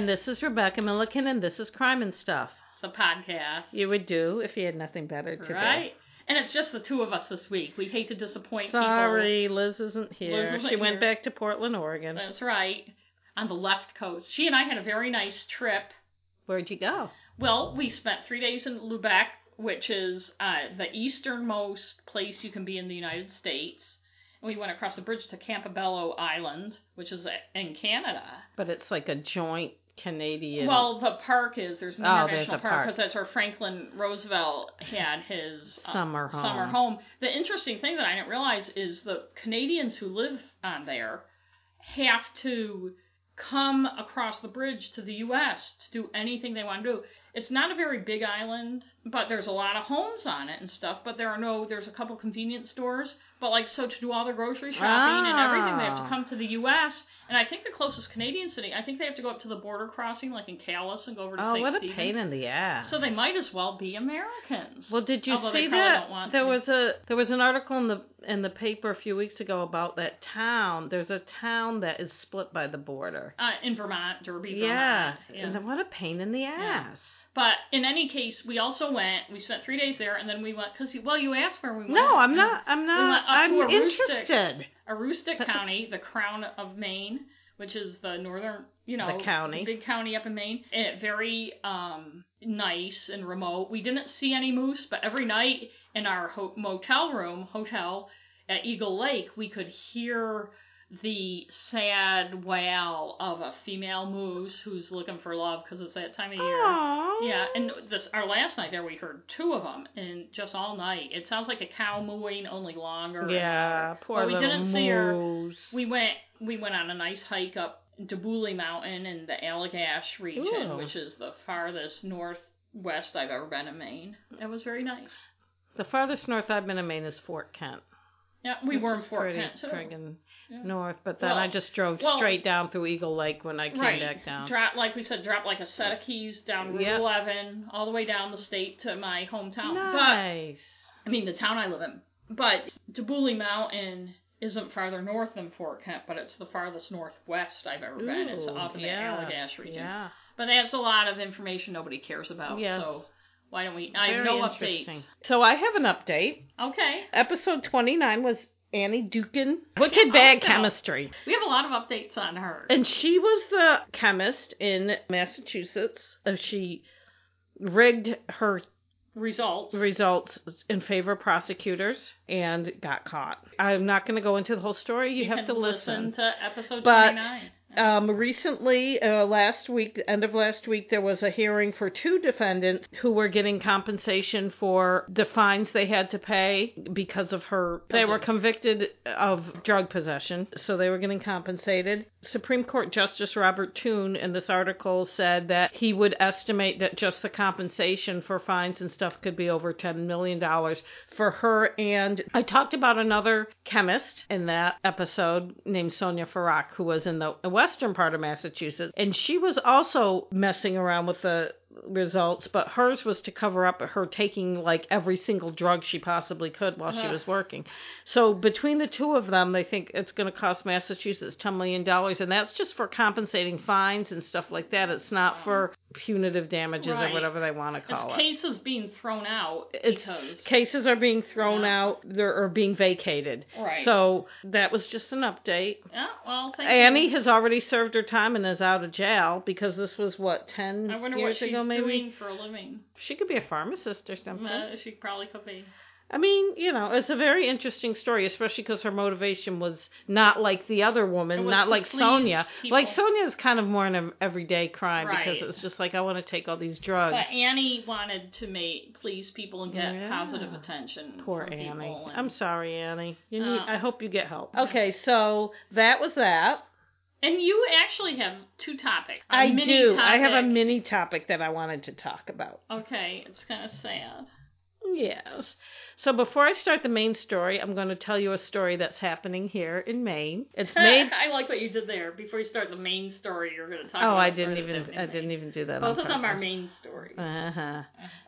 And this is Rebecca Milliken, and this is Crime and Stuff. the podcast. You would do if you had nothing better to do. right? And it's just the two of us this week. We hate to disappoint. Sorry, Liz isn't here. Liz she went here. back to Portland. Oregon. That's right. On the left coast. She and I had a very nice trip. Where'd you go? Well, we spent three days in Lubec, which is uh, the easternmost place you can be in the United States. We went across the bridge to Campobello Island, which is in Canada. But it's like a joint Canadian. Well, the park is there's an Oh, international there's park. because that's where Franklin Roosevelt had his uh, Summer home. summer home. The interesting thing that I didn't realize is the Canadians who live on there have to come across the bridge to the U.S. to do anything they want to do. It's not a very big island, but there's a lot of homes on it and stuff. But there are no, there's a couple convenience stores. But like, so to do all the grocery shopping and everything, they have to Ah. come to the U.S. And I think the closest Canadian city, I think they have to go up to the border crossing, like in Calais, and go over to oh, St. what a Stephen. pain in the ass. So they might as well be Americans. Well, did you Although see that? don't want There was a there was an article in the in the paper a few weeks ago about that town. There's a town that is split by the border. uh, in Vermont, Derby, Yeah, Vermont. Yeah. and what a pain in the ass. But in any case, we also went. We spent three days there, and then we went because well, you asked where we went. No, I'm not. I'm not. up I'm interested. Aroostook County, the crown of Maine, which is the northern, you know, The county. big county up in Maine. And very um, nice and remote. We didn't see any moose, but every night in our ho- motel room, hotel at Eagle Lake, we could hear the sad wail of a female moose who's looking for love because it's that time of year. Aww. Yeah, and this our last night there we heard two of them, and just all night. It sounds like a cow mooing, only longer. Yeah, louder. poor But we little didn't see her. moose. We went we went on a nice hike up Deboullie Mountain in the Allagash region, Ooh. which is the farthest northwest I've ever been in Maine. It was very nice. The farthest north I've been in Maine is Fort Kent. Yeah, we were in Fort Kent too. friggin' Yeah. north, but then Well- I just drove well- straight down through Eagle Lake when I came right. back down. Drop like we said, drop like a set of keys down Route Yeah. 11, all the way down the state to my hometown. But nice. I mean, the town I live in. But Deboullie Mountain isn't farther north than Fort Kent, but it's the farthest northwest I've ever been. It's Ooh, off in yeah, the Allagash region. Yeah. But that's a lot of information nobody cares about. Yes. So why don't we? I have Very no updates. So I have an update. Okay. Episode 29 was Annie Dookhan. Wicked Bad. Chemistry. We have a lot of updates on her. And she was the chemist in Massachusetts. Uh, She rigged her Results. results in favor of prosecutors and got caught. I'm not going to go into the whole story. You, have can to listen. to episode But, 29. Um, recently, uh, last week, end of last week, there was a hearing for two defendants who were getting compensation for the fines they had to pay because of her. They were convicted of drug possession, so they were getting compensated. Supreme Court Justice Robert Toone in this article said that he would estimate that just the compensation for fines and stuff could be over $10 million for her. And I talked about another chemist in that episode named Sonia Farak, who was in the western part of Massachusetts. And she was also messing around with the results, but hers was to cover up her taking like every single drug she possibly could while she was working. So between the two of them, they think it's going to cost Massachusetts $10 million. And that's just for compensating fines and stuff like that. It's not for punitive damages Right. or whatever they want to It's call it. It's cases being thrown out It's because Cases are being thrown Yeah. out they're, or being vacated. Right. So that was just an update. yeah. Well, thank Annie you. has already served her time and is out of jail because this was what ten I wonder years what she's ago, maybe. doing for a living. She could be a pharmacist or something. Uh, she probably could be. I mean, you know, it's a very interesting story, especially because her motivation was not like the other woman, not like Sonia. people. Like Sonia is kind of more in an everyday crime because Right. it's just like I want to take all these drugs. But Annie wanted to make please people and get Yeah. positive attention. Poor Annie. and- I'm sorry, Annie. You need, Uh, I hope you get help. Okay, so that was that. And you actually have two topics. I do. I have a mini topic that I wanted to talk about. Okay, it's kind of sad. Yes. So before I start the main story, I'm going to tell you a story that's happening here in Maine. It's made. I like what you did there. Before you start the main story, you're going to talk. oh, about I didn't even. I didn't even do that. Maine. Both of them are purpose. main stories. Uh huh. Uh,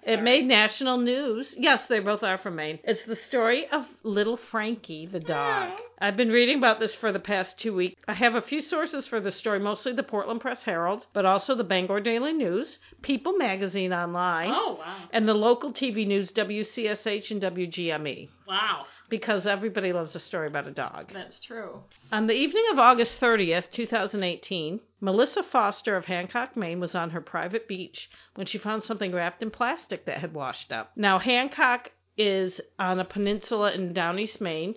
It made national news. Yes, they both are from Maine. It's the story of little Frankie the dog. I've been reading about this for the past two weeks. I have a few sources for this story, mostly the Portland Press Herald, but also the Bangor Daily News, People Magazine online, Oh wow. and the local TV news WCSH and WGME. Wow. Because everybody loves a story about a dog. That's true. On the evening of August 30th, 2018, Melissa Foster of Hancock, Maine was on her private beach when she found something wrapped in plastic that had washed up. Now, Hancock is on a peninsula in down East Maine.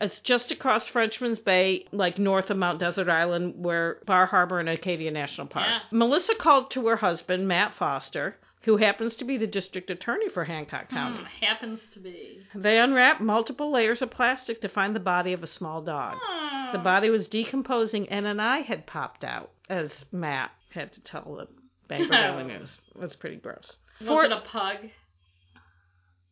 It's just across Frenchman's Bay, like north of Mount Desert Island, where Bar Harbor and Acadia National Park. Yes. Melissa called to her husband, Matt Foster, who happens to be the district attorney for Hancock County. Hmm, happens to be. They unwrapped multiple layers of plastic to find the body of a small dog. Oh. The body was decomposing and an eye had popped out, as Matt had to tell the Bangor Daily News. It was pretty gross. Was For- it a pug?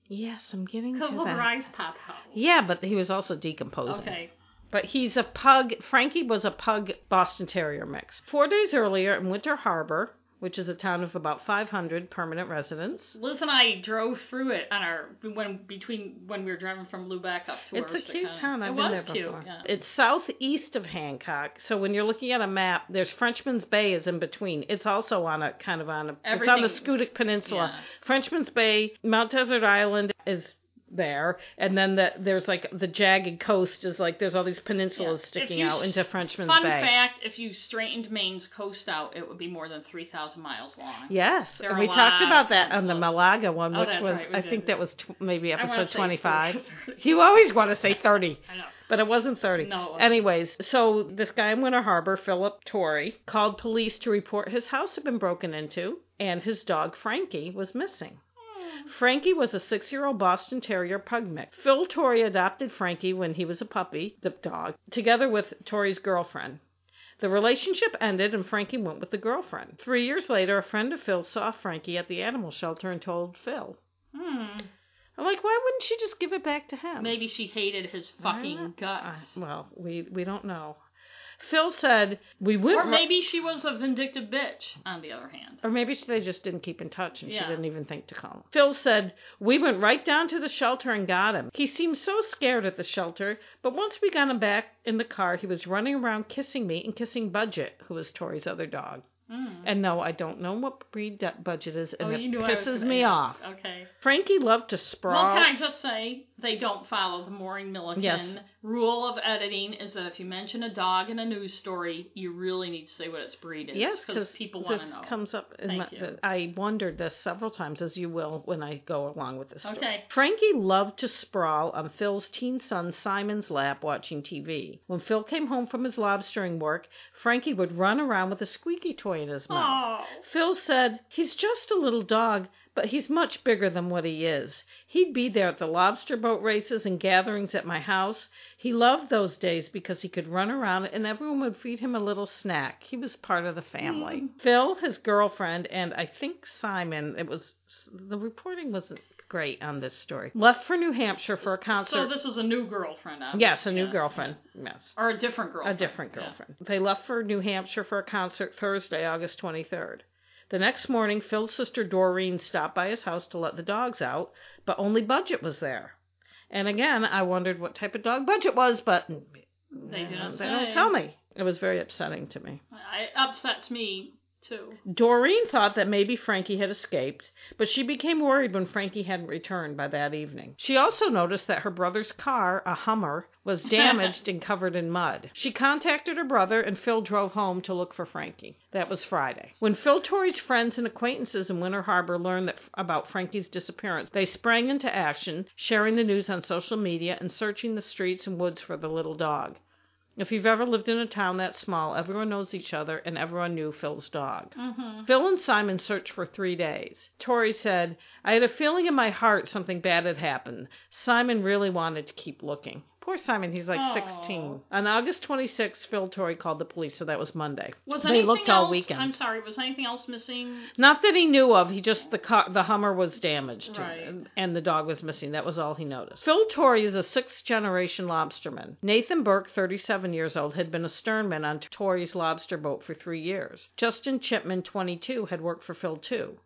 Yes, I'm getting to Because will her that. eyes pop out? Yeah, but he was also decomposing. Okay. But he's a pug. Frankie was a pug Boston Terrier mix. Four days earlier in Winter Harbor, which is a town of about 500 permanent residents. Liz and I drove through it on our when between when we were driving from Lubec up to It's a cute town. I've it been was there cute. before. Yeah. It's southeast of Hancock, so when you're looking at a map, there's Frenchman's Bay is in between. It's also on a kind of on a it's on the Schoodic Peninsula. yeah. Frenchman's Bay, Mount Desert Island is there, and then the, there's like the jagged coast is like there's all these peninsulas Yeah. Sticking you out into Frenchman's Fun Bay. fact: If you straightened Maine's coast out, it would be more than three thousand miles long. Yes, There and we talked about that on the. Malaga one, Oh, which was right, I did. think that was tw- maybe episode 25. You always want to say 30. I know. But it wasn't 30. No, wasn't. Anyways, so this guy in Winter Harbor, Philip Torrey, called police to report his house had been broken into and his dog Frankie was missing. Frankie was a six year old Boston Terrier pug mix. Phil Torrey adopted Frankie when he was a puppy, the dog, together with Torrey's girlfriend. The relationship ended and Frankie went with the girlfriend. Three years later, a friend of Phil saw Frankie at the animal shelter and told Phil. Hmm. I'm like, why wouldn't she just give it back to him? Maybe she hated his fucking guts. Well, we we don't know. Phil said we went. Or maybe she was a vindictive bitch, on the other hand. Or maybe they just didn't keep in touch and she Yeah. didn't even think to call him. Phil said, We went right down to the shelter and got him. He seemed so scared at the shelter, but once we got him back in the car, he was running around kissing me and kissing Budget, who was Torrey's other dog. Mm. And no, I don't know what breed that Budget is, and oh, it you knew I was pisses gonna me off. Okay. Frankie loved to sprawl. Well, can I just say they don't follow the Maureen Milliken Yes. rule of editing? Is that if you mention a dog in a news story, you really need to say what its breed is. Yes, because people want this to know. comes up. In Thank my, you. I wondered this several times, as you will when I go along with this story. Okay. Frankie loved to sprawl on Phil's teen son Simon's lap watching TV. When Phil came home from his lobstering work, Frankie would run around with a squeaky toy in his mouth. Oh. Phil said, He's just a little dog, but he's much bigger than what he is. He'd be there at the lobster boat races and gatherings at my house. He loved those days because he could run around and everyone would feed him a little snack. He was part of the family. Hmm. Phil, his girlfriend, and I think Simon, it was the reporting wasn't great on this story. Left for New Hampshire for a concert. So this is a new girlfriend, obviously. yes, a new yes. girlfriend. Yes. Or a different girlfriend. A girlfriend. different Yeah. girlfriend. They left for New Hampshire for a concert Thursday, August 23rd. The next morning, Phil's sister Doreen stopped by his house to let the dogs out, but only Budget was there. And again, I wondered what type of dog Budget was, but They do not they say. don't tell me. It was very upsetting to me. It upsets me too. Doreen thought that maybe Frankie had escaped, but she became worried when Frankie hadn't returned by that evening. She also noticed that her brother's car, a Hummer, was damaged and covered in mud. She contacted her brother, and Phil drove home to look for Frankie. That was Friday. When Phil Torrey's friends and acquaintances in Winter Harbor learned that, about Frankie's disappearance, they sprang into action, sharing the news on social media and searching the streets and woods for the little dog. If you've ever lived in a town that small, everyone knows each other, and everyone knew Phil's dog. Mm-hmm. Phil and Simon searched for three days. Torrey said, I had a feeling in my heart something bad had happened. Simon really wanted to keep looking. Poor Simon, he's like Aw. 16. On August 26th, Phil Torrey called the police, so that was Monday. Was they anything looked else, all weekend. I'm sorry. Was anything else missing? Not that he knew of. He just the car, the Hummer was damaged, Right. and, and the dog was missing. That was all he noticed. Phil Torrey is a sixth generation lobsterman. Nathan Burke, 37 years old, had been a sternman on Torrey's lobster boat for three years. Justin Chipman, 22, had worked for Phil too.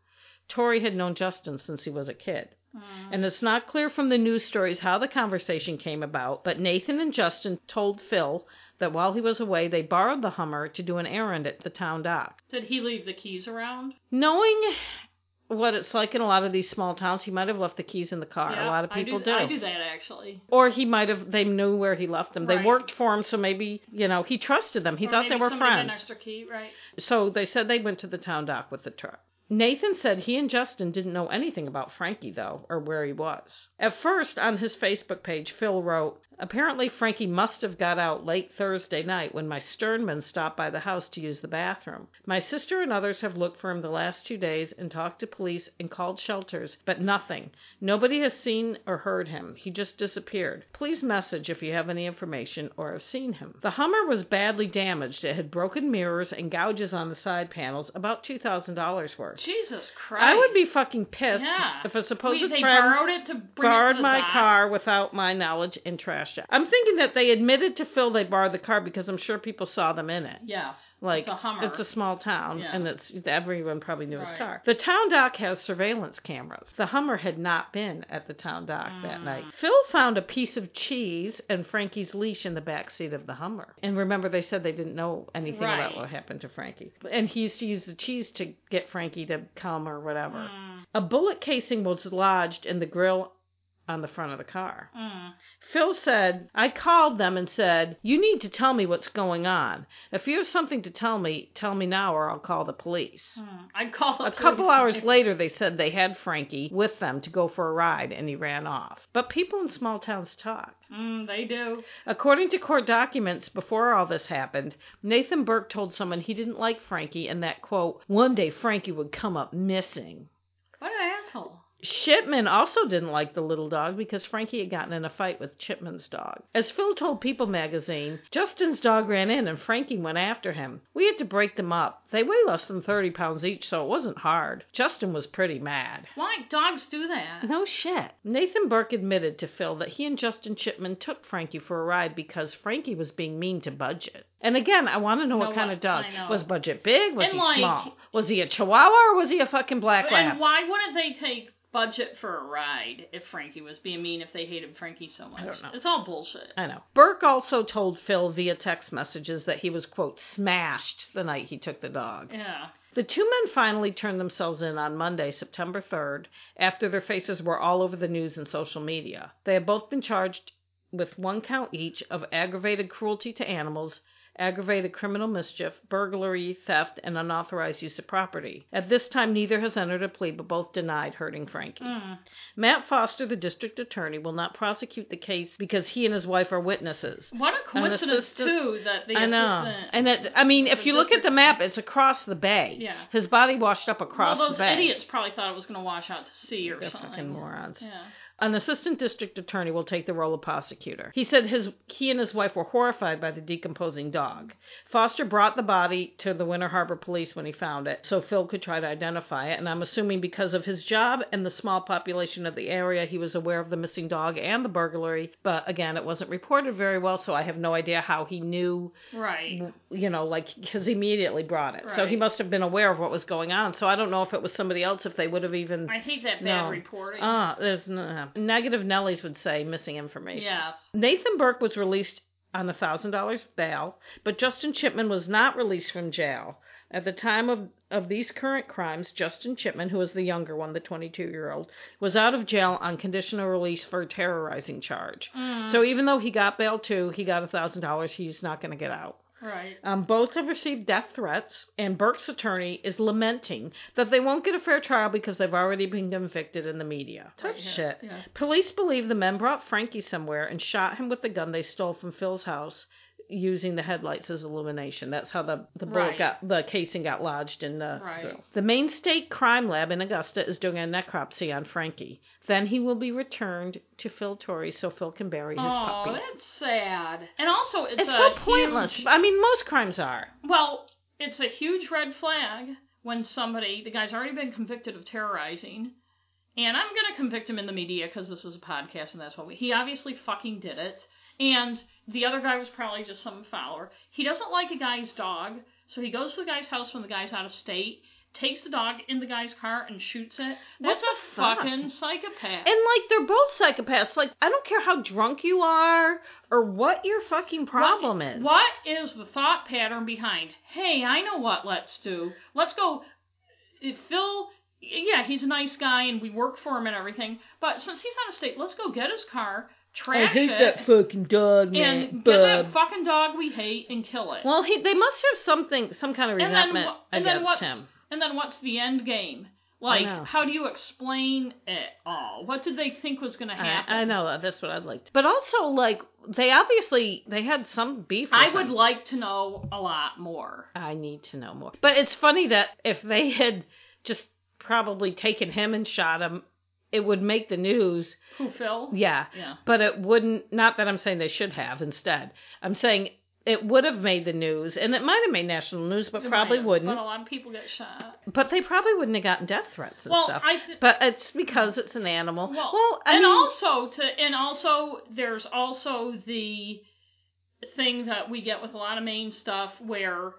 Torrey had known Justin since he was a kid. Hmm. And it's not clear from the news stories how the conversation came about, but Nathan and Justin told Phil that while he was away, they borrowed the Hummer to do an errand at the town dock. Did he leave the keys around? Knowing what it's like in a lot of these small towns, he might have left the keys in the car. Yeah, a lot of people I do, I do that actually. Or he might have, they knew where he left them. They worked for him, so maybe, you know, he trusted them. He Or thought they were had friends. An extra key, right? So they said they went to the town dock with the truck. Nathan said he and Justin didn't know anything about Frankie, though, or where he was. At first, on his Facebook page, Phil wrote, Apparently, Frankie must have got out late Thursday night when my Sternman stopped by the house to use the bathroom. My sister and others have looked for him the last two days and talked to police and called shelters, but nothing. Nobody has seen or heard him. He just disappeared. Please message if you have any information or have seen him. The Hummer was badly damaged. It had broken mirrors and gouges on the side panels, about $2,000 worth. Jesus Christ. I would be fucking pissed Yeah. if a supposed Wait, friend borrowed it to bring it borrowed my dock? car without my knowledge and trashed it. I'm thinking that they admitted to Phil they borrowed the car because I'm sure people saw them in it. Yes. Like it's a Hummer. it's a small town, Yeah. and it's everyone probably knew his car. The town dock has surveillance cameras. The Hummer had not been at the town dock that Mm. night. Phil found a piece of cheese and Frankie's leash in the back seat of the Hummer. And remember, they said they didn't know anything Right. about what happened to Frankie. And he used to use the cheese to get Frankie to come or whatever. Mm, A bullet casing was lodged in the grill on the front of the car. mm. Phil said, I called them and said, You need to tell me what's going on. If you have something to tell me, tell me now or I'll call the police. Mm. I'd call the A couple hours later, they said they had Frankie with them to go for a ride and he ran off. But people in small towns talk. Mm, they do. According to court documents, before all this happened, Nathan Burke told someone he didn't like Frankie and that, quote, one day Frankie would come up missing. What. Chipman also didn't like the little dog because Frankie had gotten in a fight with Chipman's dog. As Phil told People magazine, Justin's dog ran in and Frankie went after him. We had to break them up. They weigh less than 30 pounds each, so it wasn't hard. Justin was pretty mad. Why dogs do that? No shit. Nathan Burke admitted to Phil that he and Justin Chipman took Frankie for a ride because Frankie was being mean to Budget. And again, I want to know what kind of dog. Was Budget big? Was And, he like- small? Was he a Chihuahua or was he a fucking black lab? And why wouldn't they take budget for a ride if Frankie was being mean if they hated Frankie so much? I don't know. It's all bullshit. I know. Burke also told Phil via text messages that he was, quote, smashed the night he took the dog. Yeah. The two men finally turned themselves in on Monday, September 3rd, after their faces were all over the news and social media. They have both been charged with one count each of aggravated cruelty to animals, aggravated criminal mischief, burglary, theft, and unauthorized use of property. At this time, neither has entered a plea, but both denied hurting Frankie. Mm. Matt Foster, the district attorney, will not prosecute the case because he and his wife are witnesses. What a coincidence assistant- too that the I know. assistant. And it, I mean, if you look at the map, it's across the bay. Yeah. His body washed up across those the bay. Those idiots probably thought it was going to wash out to sea or They're something. fucking morons. Yeah. An assistant district attorney will take the role of prosecutor. He said his he and his wife were horrified by the decomposing dog. Foster brought the body to the Winter Harbor police when he found it, so Phil could try to identify it. And I'm assuming because of his job and the small population of the area, he was aware of the missing dog and the burglary. But again, it wasn't reported very well, so I have no idea how he knew Right. you know, like because he immediately brought it. So he must have been aware of what was going on. So I don't know if it was somebody else, if they would have even. I hate that bad reporting. Ah, there's no, negative Nellies would say missing information. yes. Nathan Burke was released on a thousand dollars bail, but Justin Chipman was not released from jail. At the time of, of these current crimes, Justin Chipman, who was the younger one, the 22 year old, was out of jail on conditional release for a terrorizing charge. Mm. So even though he got bail too, he got a thousand dollars. He's not going to get out. Right. Um, both have received death threats, and Burke's attorney is lamenting that they won't get a fair trial because they've already been convicted in the media. Tough Right, shit. yeah. Police believe the men brought Frankie somewhere and shot him with the gun they stole from Phil's house using the headlights as illumination. That's how the, the bullet Right. got the casing got lodged in the Right. grill. The Maine State Crime Lab in Augusta is doing a necropsy on Frankie. Then he will be returned to Phil Torrey so Phil can bury his oh, puppy. that's sad. And also, it's, It's a so pointless. huge- I mean, most crimes are. Well, it's a huge red flag when somebody, the guy's already been convicted of terrorizing, and I'm going to convict him in the media because this is a podcast and that's what we. He obviously fucking did it. And the other guy was probably just some follower. He doesn't like a guy's dog, so he goes to the guy's house when the guy's out of state takes the dog in the guy's car and shoots it. That's a fuck? fucking psychopath. And like they're both psychopaths. Like I don't care how drunk you are or what your fucking problem what, is. What is the thought pattern behind? Hey, I know what let's do. Let's go. uh, Phil, yeah, he's a nice guy and we work for him and everything. But since he's out of state, let's go get his car, trash oh, I hate it, that fucking dog, and get that fucking dog we hate and kill it. Well, he they must have something, some kind of and then, resentment and then against what's him. and then what's the end game? Like, how do you explain it all? What did they think was going to happen? I, I know. That's what I'd like. To. But also, like they obviously they had some beef. I would like to know a lot more. I need to know more. But it's funny that if they had just probably taken him and shot him, it would make the news. Who, Phil? Yeah. Yeah. But it wouldn't, not that I'm saying they should have instead. I'm saying it would have made the news, and it might have made national news, but It probably wouldn't. But a lot of people get shot. But they probably wouldn't have gotten death threats and Well, stuff. I th- but it's because it's an animal. Well, Well, and mean, also to and also there's also the thing that we get with a lot of Maine stuff where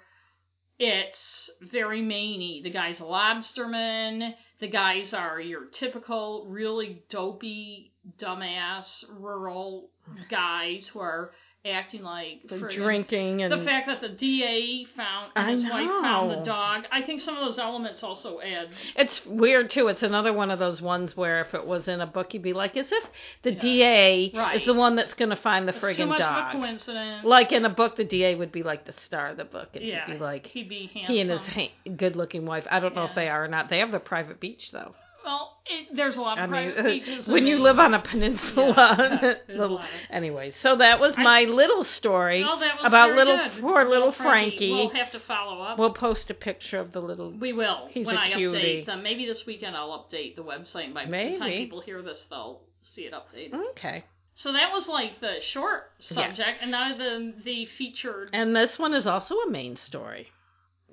it's very Mainey. The guy's a lobsterman. The guys are your typical really dopey, dumbass rural guys who are acting like the drinking and the fact that the DA found and I his wife found the dog. I think some of those elements also add. It's weird too. It's another one of those ones where if it was in a book, you'd be like, as if the Yeah. DA Right. is the one that's going to find the It's too friggin' much of a dog. coincidence. Like in a book, the DA would be like the star of the book. and yeah, he'd be like he'd be he and his ha- good-looking wife. I don't know if they are or not. They have the private beach though. Well, it, there's a lot of I mean, beaches. when you live on a peninsula. Yeah, little, anyway, so that was I- my little story was about little good. poor little Frankie. We'll have to follow up. We'll post a picture of the little. we will He's when a I cutie. update them. Maybe this weekend I'll update the website. By the time Maybe. people hear this, they'll see it updated. Okay. So that was like the short Yeah. subject, and now the the featured. And this one is also a main story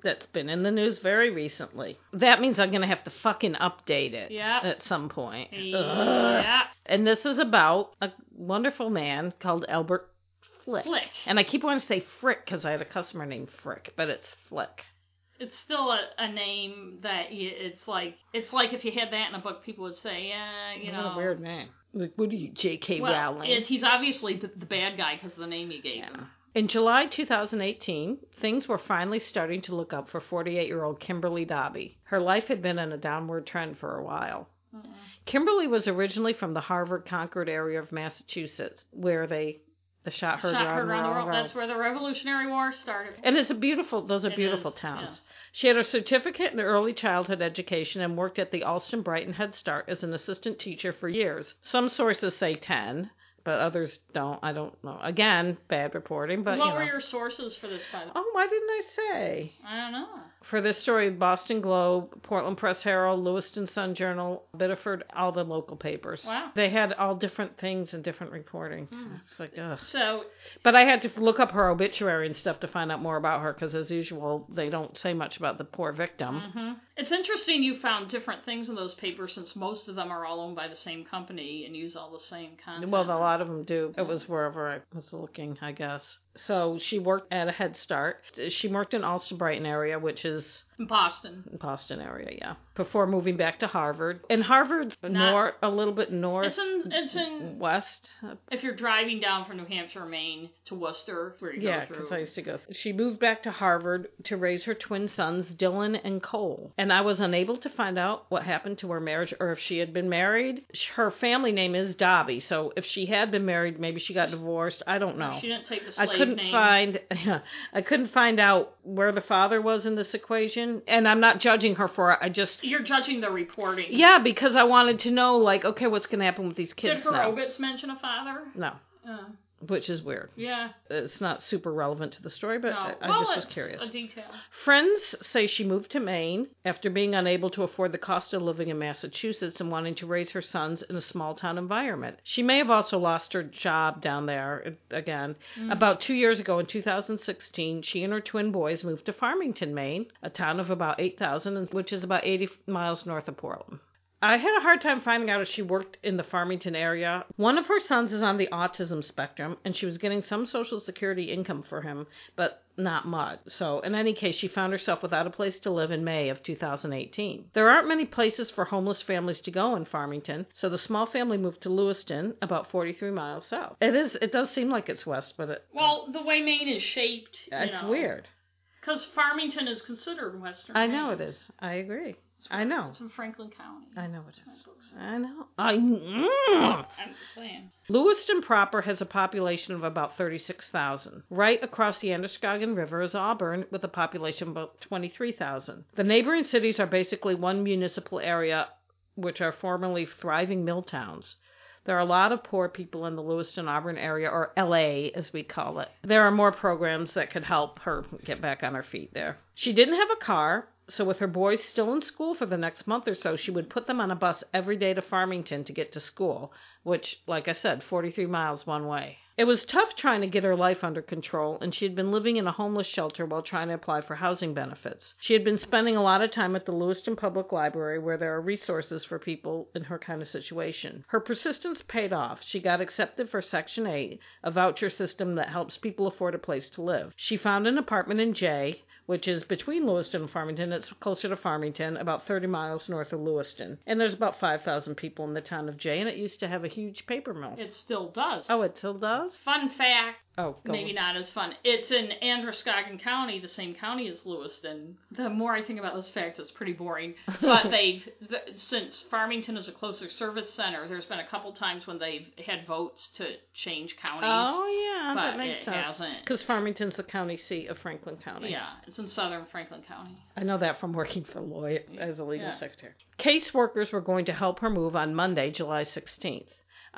that's been in the news very recently. That means I'm going to have to fucking update it Yeah. at some point. Ugh. Yeah, And this is about a wonderful man called Albert Flick. Flick. And I keep wanting to say Frick because I had a customer named Frick, but it's Flick. It's still a, a name that you, it's like it's like if you had that in a book, people would say, yeah, you know, what a weird name. Like, what are you, J.K. Well, Rowling? it's, he's obviously the, the bad guy because of the name you gave Yeah. him. In July 2018, things were finally starting to look up for 48 year old Kimberly Dobbie. Her life had been in a downward trend for a while. Mm-mm. Kimberly was originally from the Harvard Concord area of Massachusetts, where they the shot heard Shot around, around the world. That's where the Revolutionary War started. And it's a beautiful; those are It beautiful is, towns. yes. She had a certificate in early childhood education and worked at the Allston Brighton Head Start as an assistant teacher for years. Some sources say ten, but others don't. I don't know. Again, bad reporting, but what you know. were your sources for this? By the Oh, why didn't I say? I don't know. For this story, Boston Globe, Portland Press Herald, Lewiston Sun Journal, Biddeford, all the local papers. Wow. They had all different things and different reporting. Hmm. It's like, ugh. So But I had to look up her obituary and stuff to find out more about her because, as usual, they don't say much about the poor victim. Mm-hmm. it's interesting you found different things in those papers since most of them are all owned by the same company and use all the same content. Well, a lot of them do. It was wherever I was looking, I guess. So she worked at a Head Start. She worked in Allston Brighton area, which is Boston. Boston area, yeah. Before moving back to Harvard. And Harvard's north, a little bit north, It's in it's in west. if you're driving down from New Hampshire, Maine to Worcester, where you Yeah, go because. I used to go. She moved back to Harvard to raise her twin sons, Dylan and Cole. And I was unable to find out what happened to her marriage or if she had been married. Her family name is Dobbie, so if she had been married, maybe she got divorced. I don't know. She didn't take the slave I couldn't name. find I couldn't find out where the father was in this equation, and I'm not judging her for it. I just You're judging the reporting. yeah, because I wanted to know like okay, what's going to happen with these Did kids her now? mention a father? No, Uh, which is weird. yeah. It's not super relevant to the story, but no. I, I well, just was curious. a detail. Friends say she moved to Maine after being unable to afford the cost of living in Massachusetts and wanting to raise her sons in a small town environment. She may have also lost her job down there uh, again. Mm. About two years ago in 2016, she and her twin boys moved to Farmington, Maine, a town of about 8,000, which is about 80 miles north of Portland. I had a hard time finding out if she worked in the Farmington area. One of her sons is on the autism spectrum, and she was getting some Social Security income for him, but not much. So, in any case, she found herself without a place to live in May of 2018. There aren't many places for homeless families to go in Farmington, so the small family moved to Lewiston, about 43 miles south. It is. It does seem like it's west, but it, Well, the way Maine is shaped, it's know, weird. Because Farmington is considered Western. I know Maine. it is. I agree. I know. It's in Franklin County. I know it is. That's is. what books say. I know. I. Mm. I'm just saying. Lewiston proper has a population of about 36,000. Right across the Androscoggin River is Auburn with a population of about 23,000. The neighboring cities are basically one municipal area, which are formerly thriving mill towns. There are a lot of poor people in the Lewiston Auburn area, or LA as we call it. There are more programs that could help her get back on her feet there. She didn't have a car, so with her boys still in school for the next month or so, she would put them on a bus every day to Farmington to get to school, which, like I said, 43 miles one way. It was tough trying to get her life under control, and she had been living in a homeless shelter while trying to apply for housing benefits. She had been spending a lot of time at the Lewiston Public Library, where there are resources for people in her kind of situation. Her persistence paid off. She got accepted for Section 8, a voucher system that helps people afford a place to live. She found an apartment in Jay, which is between Lewiston and Farmington. It's closer to Farmington, about 30 miles north of Lewiston. And there's about 5,000 people in the town of Jay, and it used to have a huge paper mill. It still does. Oh, it still does? Fun fact, Oh, maybe not as fun. It's in Androscoggin County, the same county as Lewiston. The more I think about this fact, it's pretty boring. But they've, th- since Farmington is a closer service center, there's been a couple times when they've had votes to change counties. Oh, yeah, but that makes it sense. hasn't. Because Farmington's the county seat of Franklin County. Yeah, it's in southern Franklin County. I know that from working for Lloyd as a legal Yeah. secretary. Caseworkers were going to help her move on Monday, July 16th.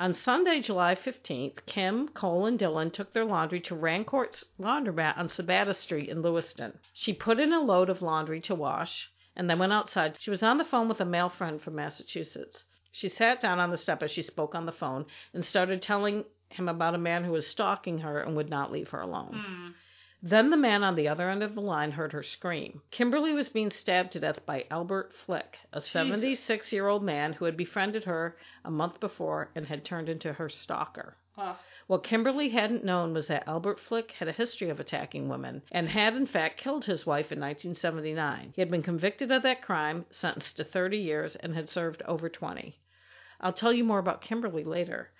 On Sunday, July 15th, Kim, Cole, and Dylan took their laundry to Rancourt's laundromat on Sabattus Street in Lewiston. She put in a load of laundry to wash and then went outside. She was on the phone with a male friend from Massachusetts. She sat down on the step as she spoke on the phone and started telling him about a man who was stalking her and would not leave her alone. Hmm. Then the man on the other end of the line heard her scream. Kimberly was being stabbed to death by Albert Flick, a 76 year old man who had befriended her a month before and had turned into her stalker. Uh, What Kimberly hadn't known was that Albert Flick had a history of attacking women and had, in fact, killed his wife in 1979. He had been convicted of that crime, sentenced to 30 years, and had served over 20. I'll tell you more about Kimberly later.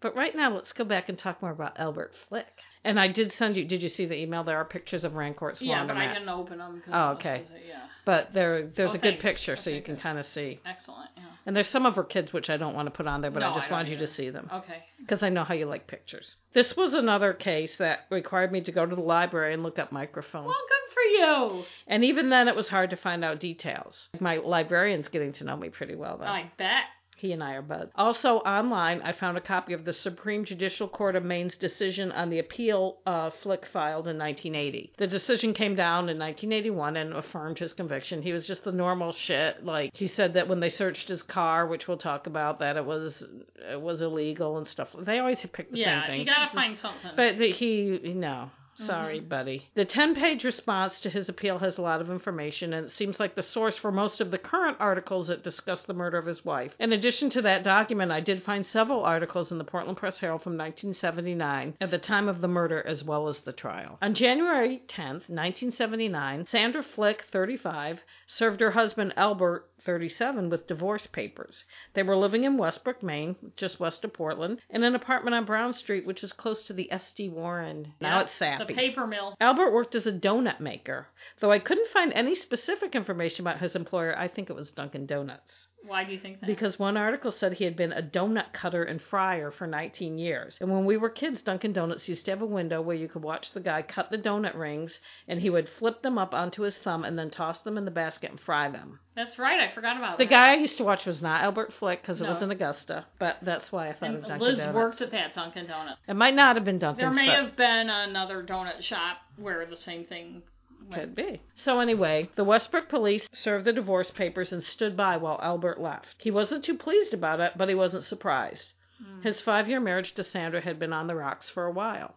But right now, let's go back and talk more about Albert Flick. And I did send you. Did you see the email? There are pictures of Rancourt's yeah, but I didn't open them. Oh, I okay. busy, Yeah, But there, there's Oh, a good thanks. picture, so Okay, you can kind of see. excellent. Yeah. And there's some of her kids which I don't want to put on there, but No, I I just don't wanted you to see them Okay. because I know how you like pictures. This was another case that required me to go to the library and look up microphone. Well, good for you. And even then, it was hard to find out details. My librarian's getting to know me pretty well, though. I bet. He and I are buds. Also, online, I found a copy of the Supreme Judicial Court of Maine's decision on the appeal uh, Flick filed in 1980. The decision came down in 1981 and affirmed his conviction. He was just the normal shit. Like he said that when they searched his car, which we'll talk about, that it was it was illegal and stuff. They always pick the Yeah, same you gotta find something. But he, no. Sorry, mm-hmm. buddy. The 10 page response to his appeal has a lot of information, and it seems like the source for most of the current articles that discuss the murder of his wife. In addition to that document, I did find several articles in the Portland Press Herald from 1979 at the time of the murder as well as the trial. On January 10th, 1979, Sandra Flick, 35, served her husband Albert 37 with divorce papers. They were living in Westbrook, Maine, just west of Portland, in an apartment on Brown Street, which is close to the S.D. Warren. Now Yeah, it's Sappi. The paper mill. Albert worked as a donut maker. Though I couldn't find any specific information about his employer, I think it was Dunkin' Donuts. Why do you think that? Because one article said he had been a donut cutter and fryer for 19 years. And when we were kids, Dunkin' Donuts used to have a window where you could watch the guy cut the donut rings, and he would flip them up onto his thumb and then toss them in the basket and fry them. That's right. I forgot about that. The that. guy I used to watch was not Albert Flick because it No. was in Augusta, but that's why I thought of And Dunkin' Liz Donuts. worked at that Dunkin' Donuts. It might not have been Dunkin's, There may but have been another donut shop where the same thing. Could be. So anyway, the Westbrook police served the divorce papers and stood by while Albert left. He wasn't too pleased about it, but he wasn't surprised. Hmm. His five-year marriage to Sandra had been on the rocks for a while.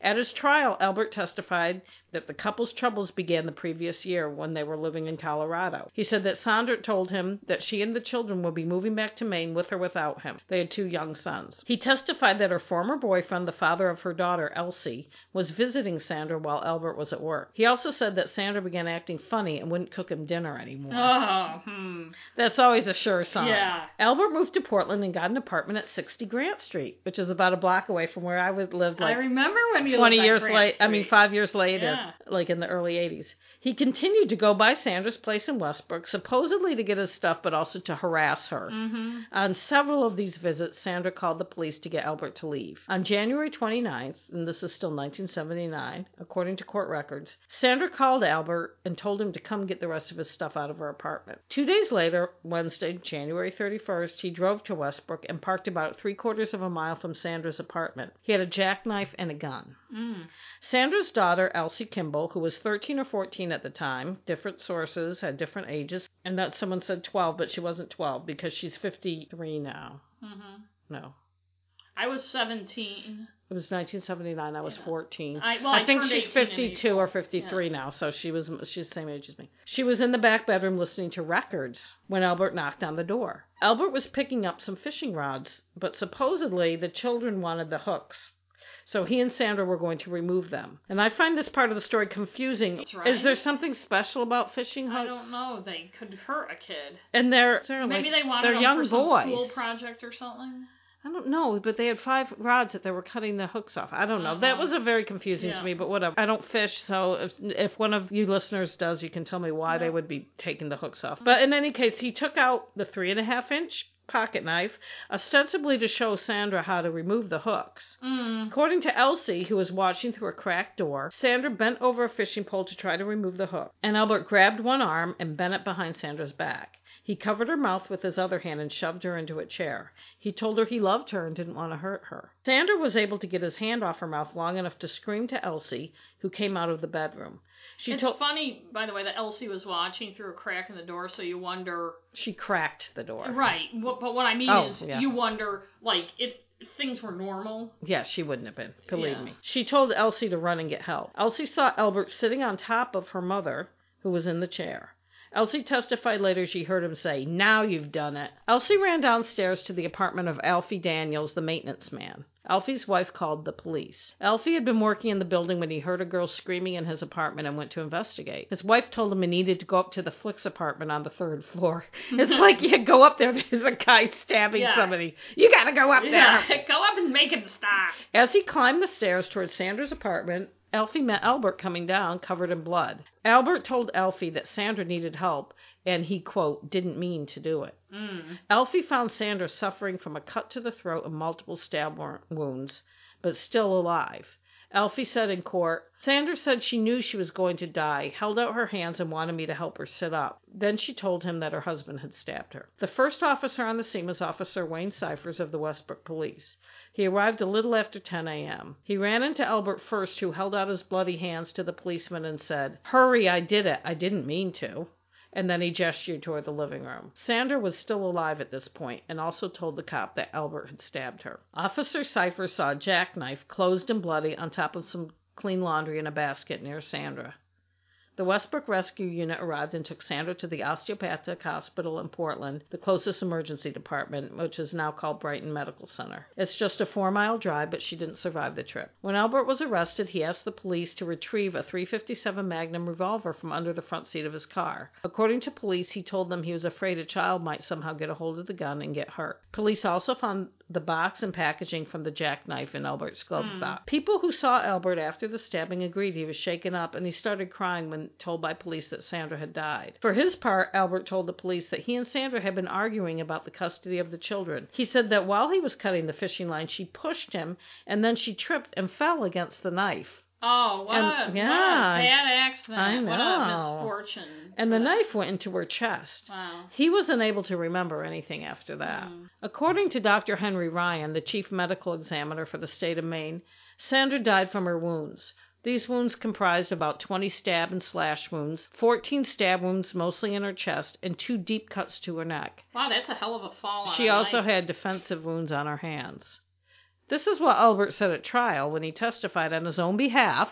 At his trial, Albert testified that the couple's troubles began the previous year when they were living in Colorado. He said that Sandra told him that she and the children would be moving back to Maine with or without him. They had two young sons. He testified that her former boyfriend, the father of her daughter, Elsie, was visiting Sandra while Albert was at work. He also said that Sandra began acting funny and wouldn't cook him dinner anymore. Oh, hmm. That's always a sure sign. Yeah. Albert moved to Portland and got an apartment at 60 Grant Street, which is about a block away from where I would live I remember when you 20 lived on years later. I mean, five years later, Yeah. Like in the early 80s. He continued to go by Sandra's place in Westbrook, supposedly to get his stuff, but also to harass her. Mm-hmm. On several of these visits, Sandra called the police to get Albert to leave. On January 29th, and this is still 1979, according to court records, Sandra called Albert and told him to come get the rest of his stuff out of her apartment. Two days later, Wednesday, January 31st, he drove to Westbrook and parked about three quarters of a mile from Sandra's apartment. He had a jackknife and a gun. Mm. Sandra's daughter, Elsie Kimball, who was 13 or 14 at the time, different sources had different ages, and that someone said 12, but she wasn't 12 because she's 53 now. hmm No. I was 17. It was 1979. I was Yeah. 14. I, well, I, think she's 52 or 53 now, so she was she's the same age as me. She was in the back bedroom listening to records when Albert knocked on the door. Albert was picking up some fishing rods, but supposedly the children wanted the hooks. So he and Sandra were going to remove them. And I find this part of the story confusing. That's right. Is there something special about fishing hooks? I don't know. They could hurt a kid. And they're, they're Maybe like, they wanted they're them young for some boys. school project or something. I don't know, but they had five rods that they were cutting the hooks off. I don't know. That Uh-huh. was a very confusing Yeah. to me, but whatever. I don't fish, so if if one of you listeners does, you can tell me why they would be taking the hooks off. But in any case, he took out the three and a half inch pocket knife, ostensibly to show Sandra how to remove the hooks. Mm. According to Elsie, who was watching through a cracked door, Sandra bent over a fishing pole to try to remove the hook, and Albert grabbed one arm and bent it behind Sandra's back. He covered her mouth with his other hand and shoved her into a chair. He told her he loved her and didn't want to hurt her. Sandra was able to get his hand off her mouth long enough to scream to Elsie, who came out of the bedroom. She it's told funny, by the way, that Elsie was watching through a crack in the door, so you wonder. she cracked the door. Right. But what I mean Oh, is, yeah. you wonder, like, if things were normal. Yes, she wouldn't have been. Believe Yeah. me. She told Elsie to run and get help. Elsie saw Albert sitting on top of her mother, who was in the chair. Elsie testified later she heard him say, Now you've done it. Elsie ran downstairs to the apartment of Alfie Daniels, the maintenance man. Alfie's wife called the police. Alfie had been working in the building when he heard a girl screaming in his apartment and went to investigate. His wife told him he needed to go up to the Flicks apartment on the third floor. It's like you go up there, there's a guy stabbing Yeah. somebody. You gotta go up there. Go up and make him stop. As he climbed the stairs towards Sandra's apartment, Alfie met Albert coming down, covered in blood. Albert told Alfie that Sandra needed help, and he, quote, didn't mean to do it. Mm. Alfie found Sandra suffering from a cut to the throat and multiple stab wounds, but still alive. Alfie said in court, Sandra said she knew she was going to die, held out her hands, and wanted me to help her sit up. Then she told him that her husband had stabbed her. The first officer on the scene was Officer Wayne Cyphers of the Westbrook Police. He arrived a little after 10 a.m. He ran into Albert first, who held out his bloody hands to the policeman and said, Hurry, I did it. I didn't mean to and then he gestured toward the living room. Sandra was still alive at this point and also told the cop that Albert had stabbed her. Officer Cipher saw a jackknife, closed and bloody, on top of some clean laundry in a basket near Sandra. The Westbrook Rescue Unit arrived and took Sandra to the Osteopathic Hospital in Portland, the closest emergency department, which is now called Brighton Medical Center. It's just a four mile drive, but she didn't survive the trip. When Albert was arrested, he asked the police to retrieve a 357 Magnum revolver from under the front seat of his car. According to police, he told them he was afraid a child might somehow get a hold of the gun and get hurt. Police also found the box and packaging from the jackknife in Albert's glove Hmm. box. People who saw Albert after the stabbing agreed he was shaken up and he started crying when told by police that Sandra had died. For his part, Albert told the police that he and Sandra had been arguing about the custody of the children. He said that while he was cutting the fishing line, she pushed him and then she tripped and fell against the knife. Oh, what, And- a, what a bad accident. I What a misfortune. And the knife went into her chest. Wow. He was unable to remember anything after that. Mm. According to Dr. Henry Ryan, the chief medical examiner for the state of Maine, Sandra died from her wounds. These wounds comprised about 20 stab and slash wounds, 14 stab wounds mostly in her chest, and two deep cuts to her neck. Wow, that's a hell of a fall. On She also had defensive wounds on her hands. This is what Albert said at trial when he testified on his own behalf.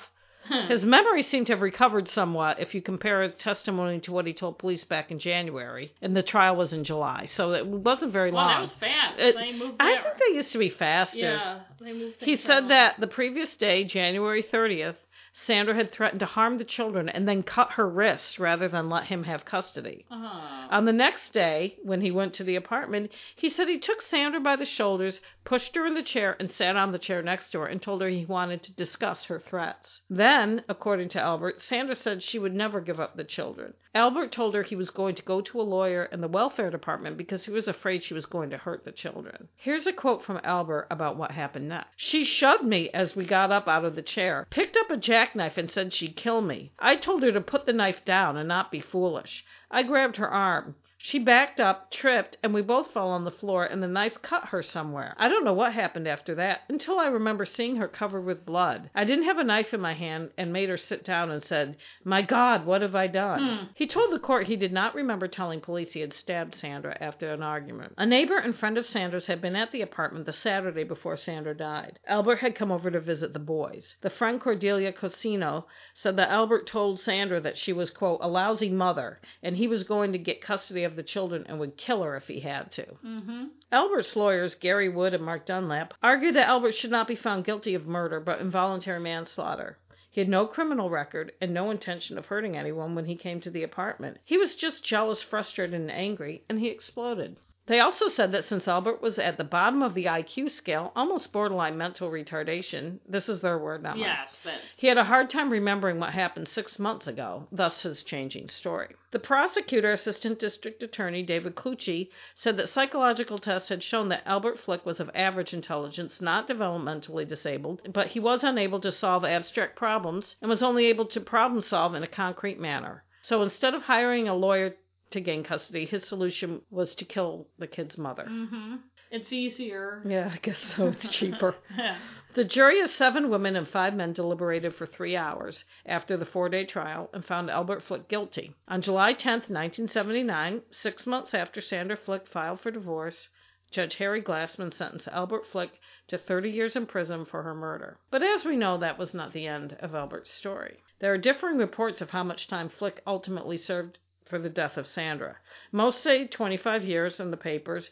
His memory seemed to have recovered somewhat if you compare his testimony to what he told police back in January, and the trial was in July, so it wasn't very well, long. that was fast. It- they moved I think they used to be faster. yeah, they moved. He said that the previous day, January 30th, Sandra had threatened to harm the children and then cut her wrists rather than let him have custody. Uh-huh. On the next day, when he went to the apartment, he said he took Sandra by the shoulders, pushed her in the chair, and sat on the chair next to her and told her he wanted to discuss her threats. Then, according to Albert, Sandra said she would never give up the children. Albert told her he was going to go to a lawyer in the welfare department because he was afraid she was going to hurt the children. Here's a quote from Albert about what happened next. She shoved me as we got up out of the chair, picked up a jackknife, and said she'd kill me. I told her to put the knife down and not be foolish. I grabbed her arm. She backed up, tripped, and we both fell on the floor, and the knife cut her somewhere. I don't know what happened after that, until I remember seeing her covered with blood. I didn't have a knife in my hand and made her sit down and said, My God, what have I done? Hmm. He told the court he did not remember telling police he had stabbed Sandra after an argument. A neighbor and friend of Sandra's had been at the apartment the Saturday before Sandra died. Albert had come over to visit the boys. The friend Cordelia Cosino said that Albert told Sandra that she was, quote, a lousy mother, and he was going to get custody of the children and would kill her if he had to. Mm-hmm. Albert's lawyers, Gary Wood and Mark Dunlap, argued that Albert should not be found guilty of murder but involuntary manslaughter. He had no criminal record and no intention of hurting anyone when he came to the apartment. He was just jealous, frustrated, and angry, and he exploded. They also said that since Albert was at the bottom of the IQ scale, almost borderline mental retardation, this is their word, not mine. Yes, that's. He had a hard time remembering what happened six months ago, thus his changing story. The prosecutor, Assistant District Attorney David Clucci, said that psychological tests had shown that Albert Flick was of average intelligence, not developmentally disabled, but he was unable to solve abstract problems and was only able to problem solve in a concrete manner. So instead of hiring a lawyer to gain custody, his solution was to kill the kid's mother. Mm-hmm. It's easier. Yeah, I guess so. It's cheaper. Yeah. The jury of seven women and five men deliberated for three hours after the four day trial and found Albert Flick guilty. On July 10, 1979, six months after Sandra Flick filed for divorce, Judge Harry Glassman sentenced Albert Flick to 30 years in prison for her murder. But as we know, that was not the end of Albert's story. There are differing reports of how much time Flick ultimately served for the death of Sandra. Most say 25 years in the papers,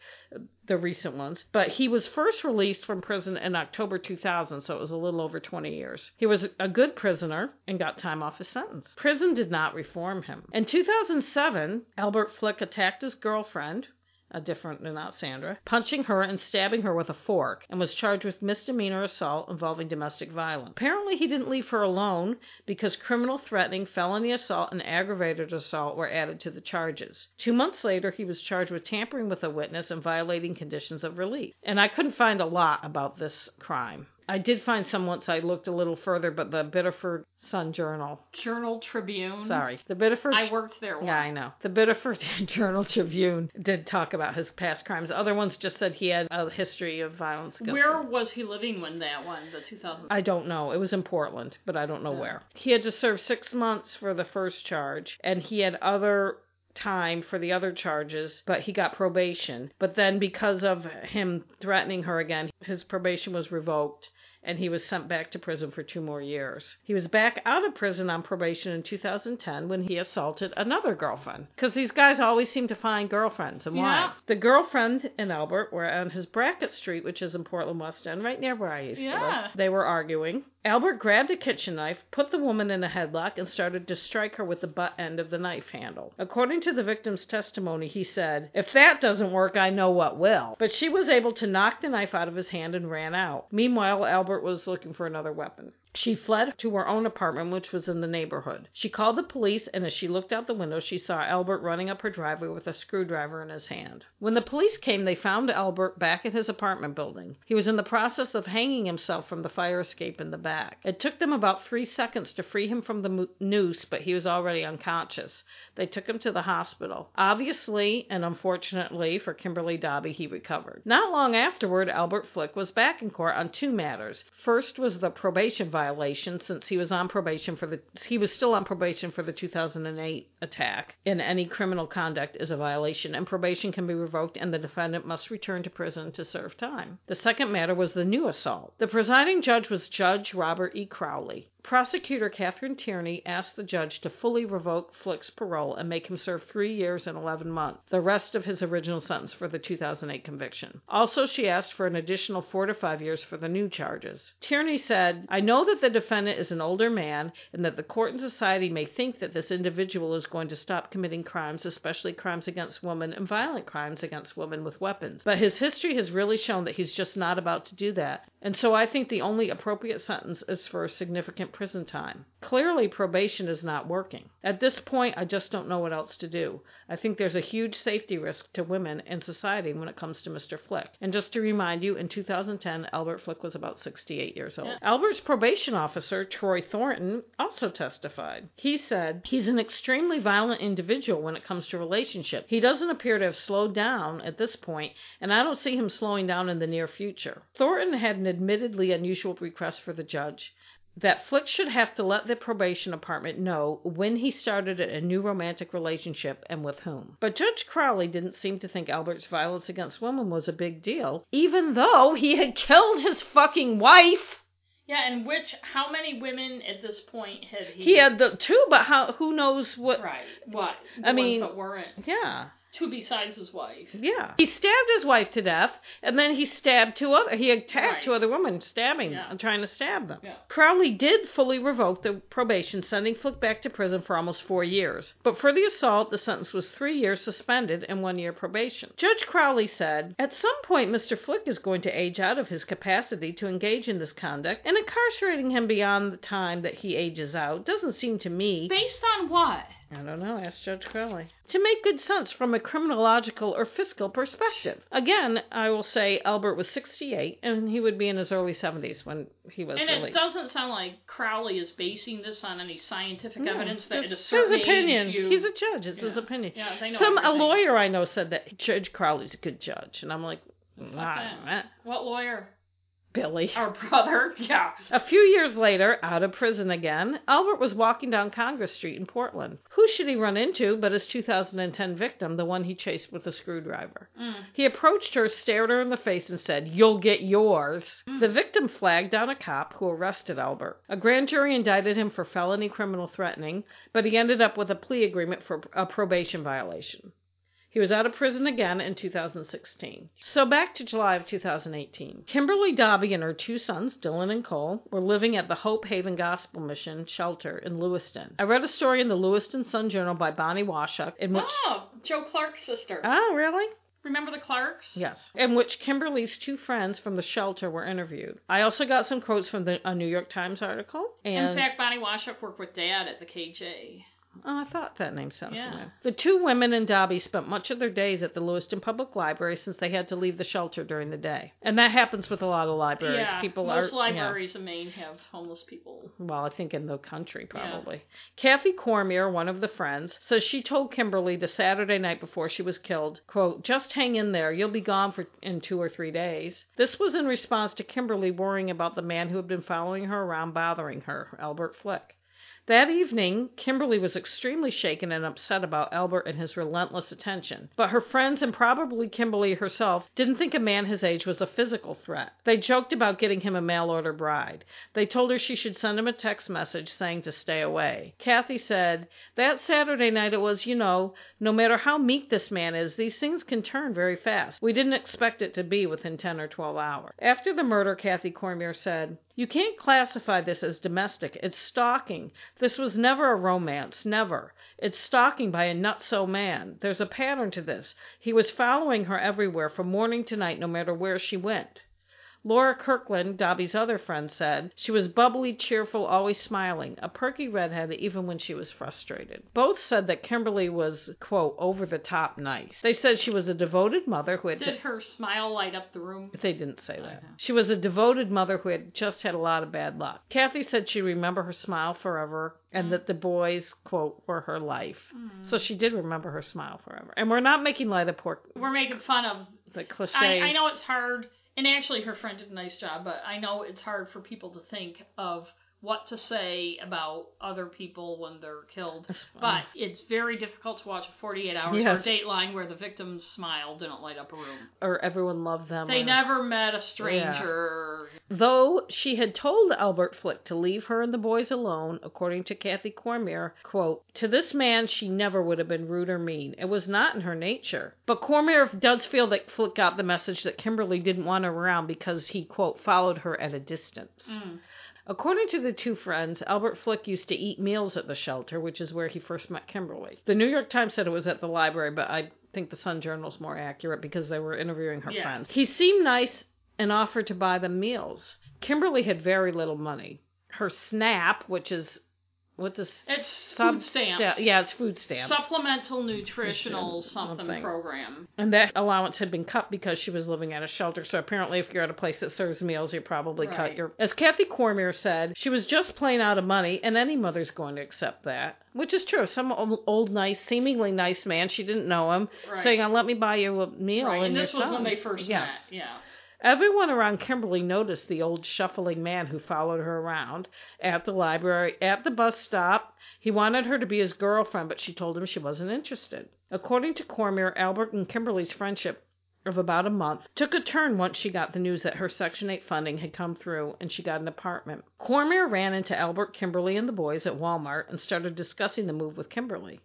the recent ones, but he was first released from prison in October 2000, so it was a little over 20 years. He was a good prisoner and got time off his sentence. Prison did not reform him. In 2007, Albert Flick attacked his girlfriend, a different not Sandra, punching her and stabbing her with a fork, and was charged with misdemeanor assault involving domestic violence. Apparently, he didn't leave her alone because criminal threatening, felony assault, and aggravated assault were added to the charges. Two months later, he was charged with tampering with a witness and violating conditions of release. And I couldn't find a lot about this crime. I did find some once I looked a little further, but the Biddeford Sun Journal. Journal Tribune. Sorry, the Biddeford. I worked there. Once. Yeah, I know. The Biddeford Journal Tribune did talk about his past crimes. Other ones just said he had a history of violence. against Where was he living when that one, the 2000? I don't know. It was in Portland, but I don't know Yeah. where. He had to serve six months for the first charge, and he had other time for the other charges, but he got probation. But then, because of him threatening her again, his probation was revoked. And he was sent back to prison for two more years. He was back out of prison on probation in 2010 when he assaulted another girlfriend. Because these guys always seem to find girlfriends and Yeah. wives. The girlfriend and Albert were on his Brackett Street, which is in Portland, West End, right near where I used to live. They were arguing. Albert grabbed a kitchen knife, put the woman in a headlock, and started to strike her with the butt end of the knife handle. According to the victim's testimony, he said, If that doesn't work, I know what will. But she was able to knock the knife out of his hand and ran out. Meanwhile, Albert was looking for another weapon. She fled to her own apartment, which was in the neighborhood. She called the police, and as she looked out the window, she saw Albert running up her driveway with a screwdriver in his hand. When the police came, they found Albert back at his apartment building. He was in the process of hanging himself from the fire escape in the back. It took them about three seconds to free him from the noose, but he was already unconscious. They took him to the hospital. Obviously, and unfortunately for Kimberly Dobbie, he recovered. Not long afterward, Albert Flick was back in court on two matters. First was the probation violation since he was on probation for the he was still on probation for the 2008 attack. And any criminal conduct is a violation, and probation can be revoked, and the defendant must return to prison to serve time. The second matter was the new assault. The presiding judge was Judge Robert E. Crowley. Prosecutor Catherine Tierney asked the judge to fully revoke Flick's parole and make him serve three years and 11 months, the rest of his original sentence for the 2008 conviction. Also, she asked for an additional four to five years for the new charges. Tierney said, I know that the defendant is an older man and that the court and society may think that this individual is going to stop committing crimes, especially crimes against women and violent crimes against women with weapons. But his history has really shown that he's just not about to do that. And so I think the only appropriate sentence is for a significant prison time. Clearly, probation is not working. At this point, I just don't know what else to do. I think there's a huge safety risk to women in society when it comes to Mr. Flick. And just to remind you, in 2010, Albert Flick was about 68 years old. Yeah. Albert's probation officer, Troy Thornton, also testified. He said he's an extremely violent individual when it comes to relationships. He doesn't appear to have slowed down at this point, and I don't see him slowing down in the near future. Thornton had an admittedly unusual request for the judge that Flick should have to let the probation department know when he started a new romantic relationship and with whom. But Judge Crowley didn't seem to think Albert's violence against women was a big deal, even though he had killed his fucking wife. Yeah, and which how many women at this point had he? He had the two, but how? Who knows what? right. What? I mean- that weren't Yeah, two besides his wife. yeah. He stabbed his wife to death, and then he stabbed two other. He attacked Right. two other women, stabbing Yeah. and trying to stab them. Yeah. Crowley did fully revoke the probation, sending Flick back to prison for almost four years. But for the assault, the sentence was three years suspended and one year probation. Judge Crowley said, At some point, Mr. Flick is going to age out of his capacity to engage in this conduct, and incarcerating him beyond the time that he ages out doesn't seem to me. Based on what? I don't know, ask Judge Crowley. To make good sense from a criminological or fiscal perspective. Again, I will say Albert was 68, and he would be in his early 70s when he was And it doesn't sound like Crowley is basing this on any scientific No, evidence that at a certain his opinion. age you. He's a judge. It's his opinion. Yeah, they know Some a lawyer I know said that Judge Crowley's a good judge, and I'm like, nah, What lawyer? Billy. Our brother. Yeah. A few years later, out of prison again, Albert was walking down Congress Street in Portland. Who should he run into but his 2010 victim, the one he chased with a screwdriver? Mm. He approached her, stared her in the face, and said, You'll get yours. Mm. The victim flagged down a cop who arrested Albert. A grand jury indicted him for felony criminal threatening, but he ended up with a plea agreement for a probation violation. He was out of prison again in 2016. So back to July of 2018. Kimberly Dobbie and her two sons, Dylan and Cole, were living at the Hope Haven Gospel Mission shelter in Lewiston. I read a story in the Lewiston Sun Journal by Bonnie Washuk in which. Oh, Joe Clark's sister. Oh, really? Remember the Clarks? Yes. In which Kimberly's two friends from the shelter were interviewed. I also got some quotes from the, a New York Times article. And In fact, Bonnie Washuk worked with Dad at the KJ. Oh, I thought that name sounded Yeah. familiar. The two women and Dobbie spent much of their days at the Lewiston Public Library since they had to leave the shelter during the day. And that happens with a lot of libraries. Yeah, People most are libraries in Maine have homeless people. Well, I think in the country probably. Kathy Cormier, one of the friends, says she told Kimberly the Saturday night before she was killed, quote, "Just hang in there. You'll be gone for in 2 or 3 days." This was in response to Kimberly worrying about the man who had been following her around bothering her, Albert Flick. That evening, Kimberly was extremely shaken and upset about Albert and his relentless attention. But her friends and probably Kimberly herself didn't think a man his age was a physical threat. They joked about getting him a mail order bride. They told her she should send him a text message saying to stay away. Kathy said, That Saturday night it was, you know, no matter how meek this man is, these things can turn very fast. We didn't expect it to be within 10 or 12 hours. After the murder, Kathy Cormier said, You can't classify this as domestic. It's stalking. This was never a romance, never. It's stalking by a nutso man. There's a pattern to this. He was following her everywhere from morning to night, no matter where she went. Laura Kirkland, Dobbie's other friend, said she was bubbly, cheerful, always smiling, a perky redhead even when she was frustrated. Both said that Kimberly was, quote, over the top nice. They said she was a devoted mother who had. Did her smile light up the room? They didn't say that. She was a devoted mother who had just had a lot of bad luck. Kathy said she remember her smile forever and mm. that the boys, quote, were her life. Mm. So she did remember her smile forever. And we're not making light of poor We're making fun of. the cliche. I, I know it's hard, and actually her friend did a nice job, but I know it's hard for people to think of what to say about other people when they're killed. But it's very difficult to watch a 48 hours Yes. or Dateline where the victim's smile didn't light up a room. or everyone loved them. They or- never met a stranger. Though she had told Albert Flick to leave her and the boys alone, according to Kathy Cormier, quote, to this man she never would have been rude or mean. It was not in her nature. But Cormier does feel that Flick got the message that Kimberly didn't want her around because he, quote, followed her at a distance. Mm. According to the two friends, Albert Flick used to eat meals at the shelter, which is where he first met Kimberly. The New York Times said it was at the library, but I think the Sun Journal's more accurate because they were interviewing her Yes. friends. He seemed nice and offered to buy them meals. Kimberly had very little money. Her SNAP, which is what's a It's sub- food stamps. Yeah, it's food stamps. Supplemental nutritional something something. program. and that allowance had been cut because she was living at a shelter. So apparently, if you're at a place that serves meals, you probably cut your. As Kathy Cormier said, she was just plain out of money, and any mother's going to accept that, which is true. Some old, old nice, seemingly nice man, she didn't know him, Right. saying, "I'll let me buy you a meal." right. and And this was when they first yes. met. Yes. Everyone around Kimberly noticed the old shuffling man who followed her around at the library, at the bus stop. He wanted her to be his girlfriend, but she told him she wasn't interested. According to Cormier, Albert and Kimberly's friendship of about a month took a turn once she got the news that her Section 8 funding had come through and she got an apartment. Cormier ran into Albert, Kimberly, and the boys at Walmart and started discussing the move with Kimberly.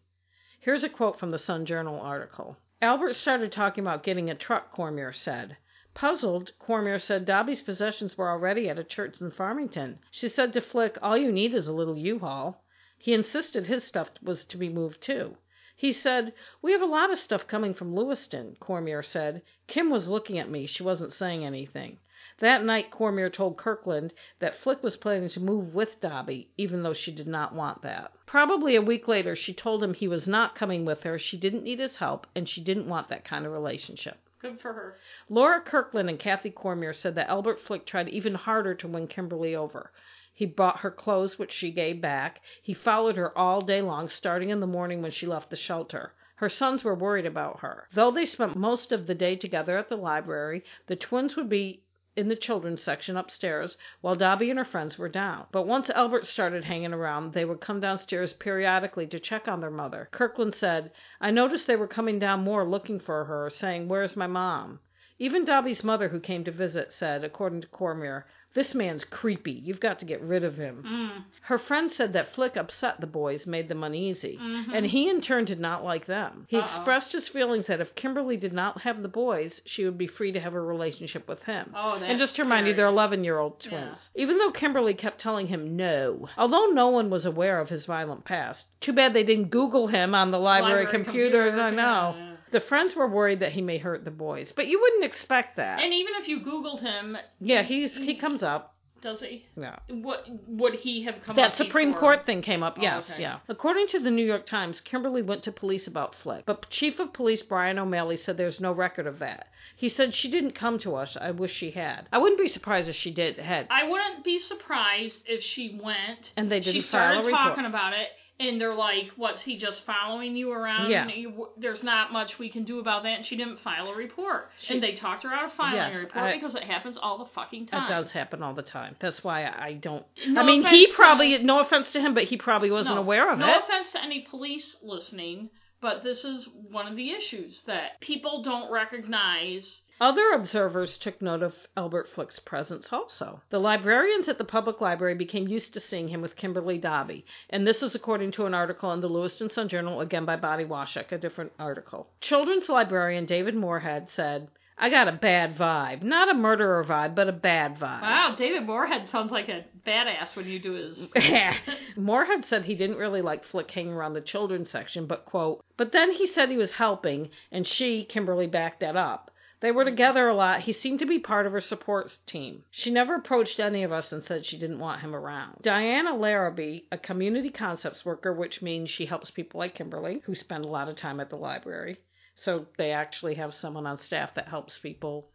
Here's a quote from the Sun Journal article. Albert started talking about getting a truck, Cormier said. Puzzled, Cormier said Dobbie's possessions were already at a church in Farmington. She said to Flick, All you need is a little U-Haul. He insisted his stuff was to be moved too. He said, We have a lot of stuff coming from Lewiston, Cormier said. Kim was looking at me. She wasn't saying anything. That night, Cormier told Kirkland that Flick was planning to move with Dobbie, even though she did not want that. Probably a week later, she told him he was not coming with her, she didn't need his help, and she didn't want that kind of relationship. Good for her. Laura Kirkland and Kathy Cormier said that Albert Flick tried even harder to win Kimberly over. He bought her clothes, which she gave back. He followed her all day long, starting in the morning when she left the shelter. Her sons were worried about her. Though they spent most of the day together at the library, the twins would be in the children's section upstairs while Dobbie and her friends were down. But once Albert started hanging around, they would come downstairs periodically to check on their mother. Kirkland said, I noticed they were coming down more looking for her, saying, Where's my mom? Even Dobbie's mother, who came to visit, said, according to Cormier, This man's creepy. You've got to get rid of him. Mm. Her friend said that Flick upset the boys, made them uneasy, Mhm. and he in turn did not like them. He Uh-oh. expressed his feelings that if Kimberly did not have the boys, she would be free to have a relationship with him. Oh, and just to remind you, they're 11 year old twins. Even though Kimberly kept telling him no, although no one was aware of his violent past. Too bad they didn't Google him on the library, computers, I know. yeah. The friends were worried that he may hurt the boys, but you wouldn't expect that. And even if you Googled him, yeah, he's he comes up. does he? Yeah. What would he have come up? That up Supreme before? Court thing came up, Oh, yes, okay. yeah. According to the New York Times, Kimberly went to police about Flick, but Chief of Police Brian O'Malley said there's no record of that. He said she didn't come to us. I wish she had. I wouldn't be surprised if she did had. I wouldn't be surprised if she went. And they didn't she file a started talking about it, and they're like, "What's he just following you around? Yeah. You, there's not much we can do about that." And she didn't file a report, She- and they talked her out of filing Yes, a report I- because it happens all the fucking time. It does happen all the time. That's why I don't. No I mean, he probably, no offense to him, but he probably wasn't no, aware of no it. No offense to any police listening, but this is one of the issues that people don't recognize. Other observers took note of Albert Flick's presence also. The librarians at the public library became used to seeing him with Kimberly Dobbie, and this is according to an article in the Lewiston Sun Journal, again by Bobby Washuk, a different article. Children's librarian David Moorhead said, I got a bad vibe. Not a murderer vibe, but a bad vibe. Wow, David Moorhead sounds like a badass when you do his. Moorhead said he didn't really like Flick hanging around the children's section, but quote, but then he said he was helping, and she, Kimberly, backed that up. They were together a lot. He seemed to be part of her support team. She never approached any of us and said she didn't want him around. Diana Larrabee, a community concepts worker, which means she helps people like Kimberly, who spend a lot of time at the library. So they actually have someone on staff that helps people.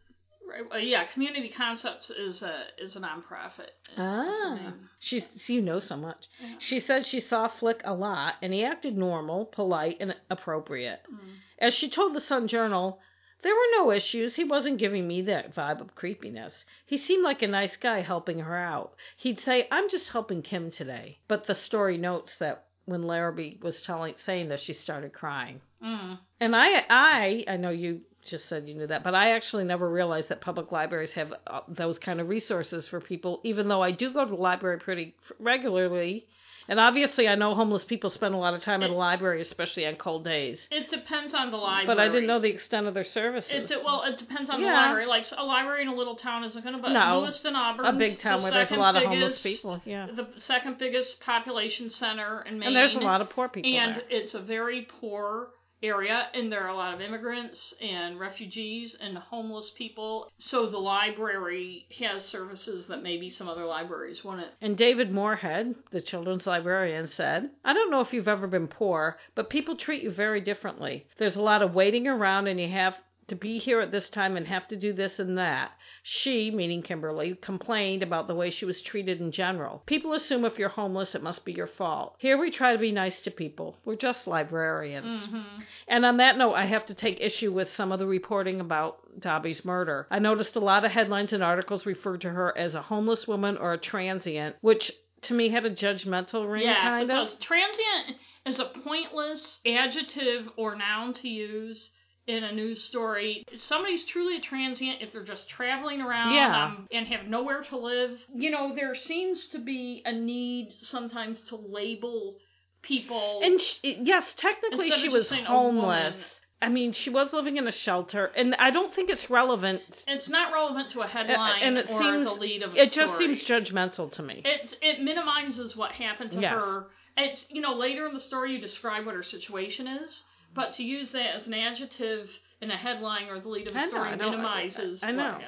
Right, uh, yeah, Community Concepts is a is a nonprofit. Ah, she's so you know so much. Yeah. She said she saw Flick a lot, and he acted normal, polite, and appropriate. Mm. As she told the Sun Journal, There were no issues. He wasn't giving me that vibe of creepiness. He seemed like a nice guy helping her out. He'd say, I'm just helping Kim today. But the story notes that when Larrabee was telling saying this, she started crying. Mm. And I, I, I know you just said you knew that, but I actually never realized that public libraries have uh, those kind of resources for people. Even though I do go to the library pretty regularly, and obviously I know homeless people spend a lot of time It- at a library, especially on cold days. It depends on the library. But I didn't know the extent of their services. It's well, it depends on the library. Like a library in a little town isn't going to, but No. Lewiston, Auburn, a big town the where there's a lot of homeless people. Yeah, The second biggest population center in Maine. and there's a lot of poor people and there. it's a very poor area and there are a lot of immigrants and refugees and homeless people so the library has services that maybe some other libraries wouldn't And David Moorhead, the children's librarian, said, I don't know if you've ever been poor, but people treat you very differently. There's a lot of waiting around, and you have to be here at this time and have to do this and that. She, meaning Kimberly, complained about the way she was treated in general. People assume if you're homeless, it must be your fault. Here we try to be nice to people. We're just librarians. mm-hmm. And on that note, I have to take issue with some of the reporting about Dobbie's murder. I noticed a lot of headlines and articles referred to her as a homeless woman or a transient, which to me had a judgmental ring, yes kind of. transient is a pointless adjective or noun to use in a news story. Somebody's truly a transient if they're just traveling around Yeah. um, and have nowhere to live. You know, there seems to be a need sometimes to label people. And she, yes, technically she was homeless. I mean, she was living in a shelter, and I don't think it's relevant. it's not relevant to a headline and it or seems- the lead of a story. It just story. seems judgmental to me. It's it minimizes what happened to Yes. her. It's you know later in the story you describe what her situation is, but to use that as an adjective in a headline or the lead of a I know, story I know, I- minimizes know.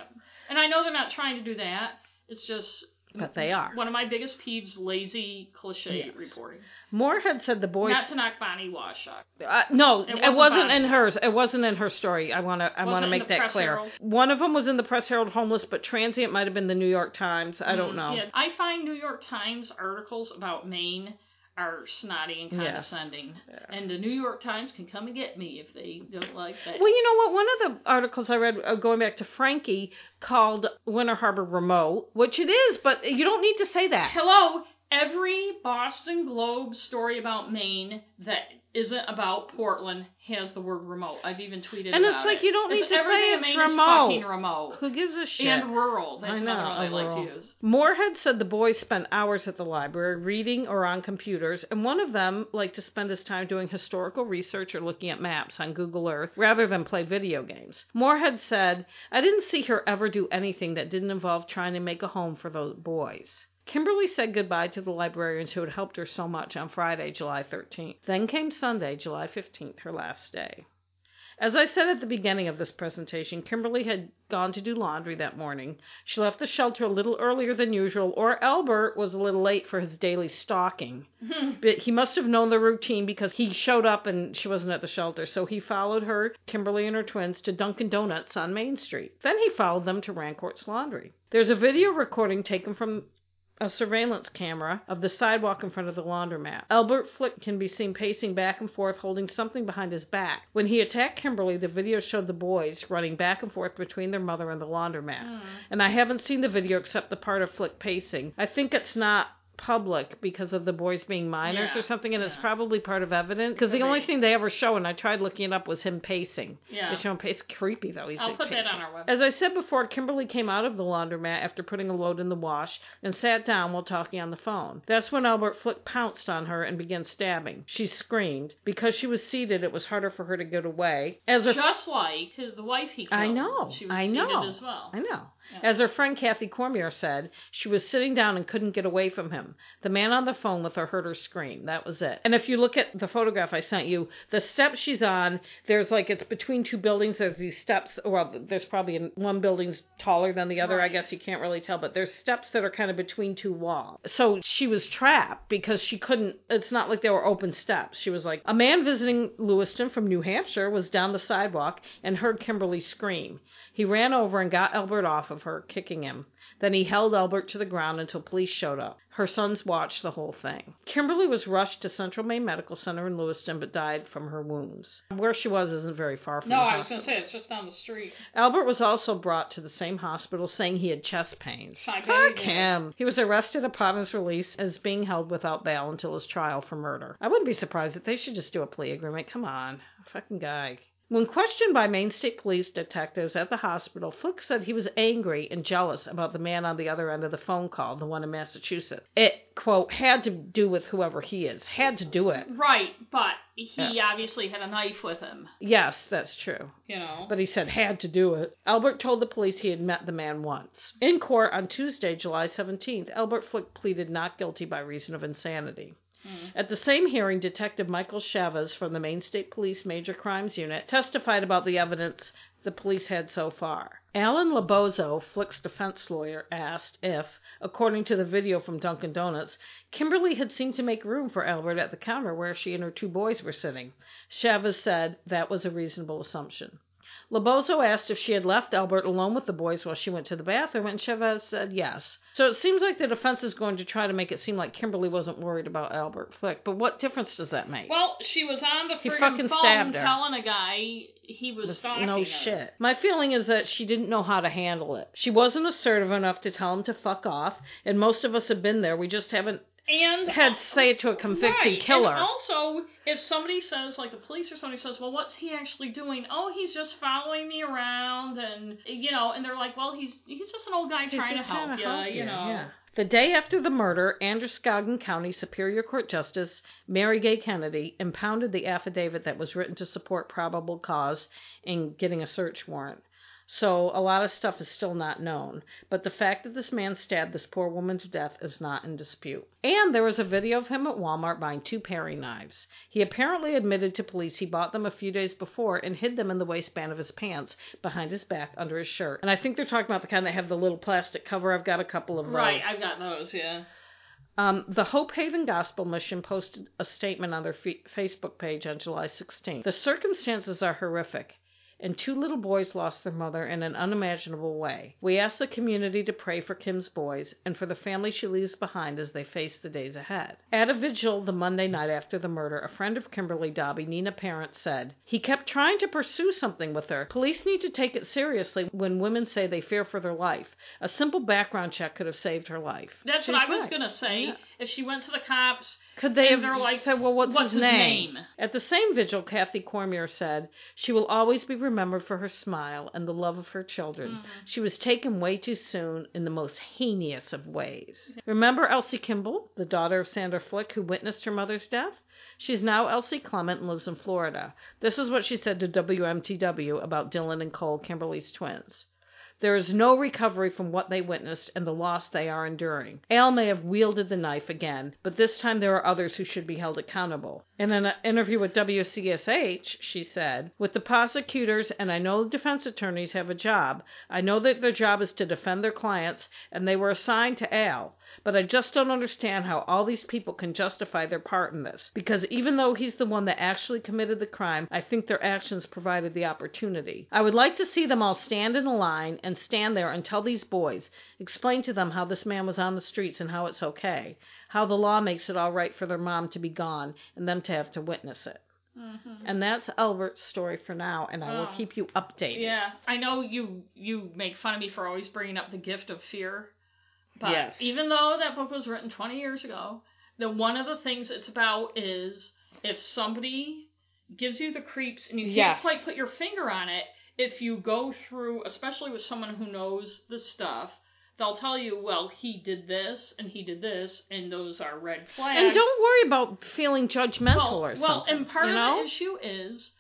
And I know they're not trying to do that. It's just But they are. one of my biggest peeves: lazy cliche Yes. reporting. had said the boys. Not to knock Bonnie Washuk. Uh, no, It it wasn't wasn't, in hers. It wasn't in her story. I want to. I want to make that clear. Herald? One of them was in the Press Herald homeless, but transient might have been the New York Times. I don't Mm, know. Yeah, I find New York Times articles about Maine are snotty and Yeah. condescending, and the New York Times can come and get me if they don't like that. Well, you know what? One of the articles I read, uh, going back to Frankie, called Winter Harbor remote, which it is, but you don't need to say that. Hello, every Boston Globe story about Maine that isn't about Portland has the word remote. I've even tweeted And it's like it. you don't need It's to say it's remote. fucking remote. Who gives a shit? And rural. That's I know, another one I like to use. Moorhead said the boys spent hours at the library reading or on computers, and one of them liked to spend his time doing historical research or looking at maps on Google Earth rather than play video games. Moorhead said, I didn't see her ever do anything that didn't involve trying to make a home for the boys. Kimberly said goodbye to the librarians who had helped her so much on Friday, July 13th. Then came Sunday, July 15th, her last day. As I said at the beginning of this presentation, Kimberly had gone to do laundry that morning. She left the shelter a little earlier than usual, or Albert was a little late for his daily stalking. But he must have known the routine because he showed up and she wasn't at the shelter. So he followed her, Kimberly and her twins, to Dunkin' Donuts on Main Street. Then he followed them to Rancourt's Laundry. There's a video recording taken from a surveillance camera of the sidewalk in front of the laundromat. Albert Flick can be seen pacing back and forth holding something behind his back. When he attacked Kimberly, the video showed the boys running back and forth between their mother and the laundromat. Mm. And I haven't seen the video except the part of Flick pacing. I think it's not public because of the boys being minors Yeah, or something and it's probably part of evidence because the only thing they ever show and i tried looking it up was him pacing Yeah. they show him pace creepy though he's I'll put that on our website. As I said before, Kimberly came out of the laundromat after putting a load in the wash and sat down while talking on the phone. That's when Albert Flick pounced on her and began stabbing. She screamed. Because she was seated, it was harder for her to get away. As Just like his, the wife he killed. I know, She was I know. as well. I know. As her friend Kathy Cormier said, she was sitting down and couldn't get away from him. The man on the phone with her heard her scream. That was it. And if you look at the photograph I sent you, the steps she's on, there's like it's between two buildings. There's these steps. Well, there's probably one building's taller than the other. I guess you can't really tell, but there's steps that are kind of between two walls. So she was trapped because she couldn't. It's not like there were open steps. She was like a man visiting Lewiston from New Hampshire was down the sidewalk and heard Kimberly scream. He ran over and got Albert off of her, kicking him. Then he held Albert to the ground until police showed up. Her sons watched the whole thing. Kimberly was rushed to Central Maine Medical Center in Lewiston but died from her wounds. Where she was isn't very far from No, I was going to say, it's just down the street. Albert was also brought to the same hospital saying he had chest pains. Fuck him. He was arrested upon his release as being held without bail until his trial for murder. I wouldn't be surprised if they should just do a plea agreement. Come on. Fucking guy. When questioned by Maine State Police detectives at the hospital, Flick said he was angry and jealous about the man on the other end of the phone call, the one in Massachusetts. It, quote, had to do with whoever he is. Had to do it. Right, but he Yeah. obviously had a knife with him, Yes, that's true. you know. But he said had to do it. Albert told the police he had met the man once. In court on Tuesday, July 17th, Albert Flick pleaded not guilty by reason of insanity. Mm. At the same hearing, Detective Michael Chavez from the Maine State Police Major Crimes Unit testified about the evidence the police had so far. Alan Labozo, Flick's defense lawyer, asked if, according to the video from Dunkin' Donuts, Kimberly had seemed to make room for Albert at the counter where she and her two boys were sitting. Chavez said that was a reasonable assumption. Labozo asked if she had left Albert alone with the boys while she went to the bathroom, and Chavez said yes. So it seems like the defense is going to try to make it seem like Kimberly wasn't worried about Albert Flick. But what difference does that make? Well, she was on the He fucking phone telling a guy he was stalking no her. shit. My feeling is that she didn't know how to handle it. She wasn't assertive enough to tell him to fuck off, and most of us have been there. We just haven't And had to say it to a convicted right. killer. And also, if somebody says, like the police or somebody says, "Well, what's he actually doing?" Oh, he's just following me around, and you know, and they're like, "Well, he's he's just an old guy He's trying to help trying to you," help you know. yeah. The day after the murder, Androscoggin County Superior Court Justice Mary Gay Kennedy impounded the affidavit that was written to support probable cause in getting a search warrant. So a lot of stuff is still not known, but the fact that this man stabbed this poor woman to death is not in dispute. And there was a video of him at Walmart buying two paring knives. He apparently admitted to police he bought them a few days before and hid them in the waistband of his pants behind his back under his shirt. And I think they're talking about the kind that have the little plastic cover. I've got a couple of those. Right, I've got those. Yeah. Um, the Hope Haven Gospel Mission posted a statement on their fe- Facebook page on July 16th. The circumstances are horrific, and two little boys lost their mother in an unimaginable way. We ask the community to pray for Kim's boys and for the family she leaves behind as they face the days ahead. At a vigil the Monday night after the murder, a friend of Kimberly Dobbie, Nina Parent, said, He kept trying to pursue something with her. Police need to take it seriously when women say they fear for their life. A simple background check could have saved her life. That's She's what I was right. gonna say. Yeah. If she went to the cops, Could they have like, said, well, what's, "What's his, his name? name?" At the same vigil, Kathy Cormier said, She will always be remembered for her smile and the love of her children. Mm-hmm. She was taken way too soon in the most heinous of ways. Remember Elsie Kimball, the daughter of Sandra Flick, who witnessed her mother's death? She's now Elsie Clement and lives in Florida. This is what she said to WMTW about Dylan and Cole, Kimberly's twins. There is no recovery from what they witnessed and the loss they are enduring. Al may have wielded the knife again, but this time there are others who should be held accountable. In an interview with WCSH, she said, With the prosecutors, and I know the defense attorneys have a job, I know that their job is to defend their clients, and they were assigned to Al. But I just don't understand how all these people can justify their part in this. Because even though he's the one that actually committed the crime, I think their actions provided the opportunity. I would like to see them all stand in a line and stand there and tell these boys, explain to them how this man was on the streets and how it's okay, how the law makes it all right for their mom to be gone and them to have to witness it. Mm-hmm. And that's Albert's story for now, and I will Oh. keep you updated. Yeah, I know you you make fun of me for always bringing up the gift of fear, but Yes. even though that book was written 20 years ago, the one of the things it's about is if somebody gives you the creeps and you can't Yes. quite put your finger on it, if you go through, especially with someone who knows the stuff, they'll tell you, well, he did this and he did this, and those are red flags. And don't worry about feeling judgmental well, or well, something. Well, and part of know? the issue is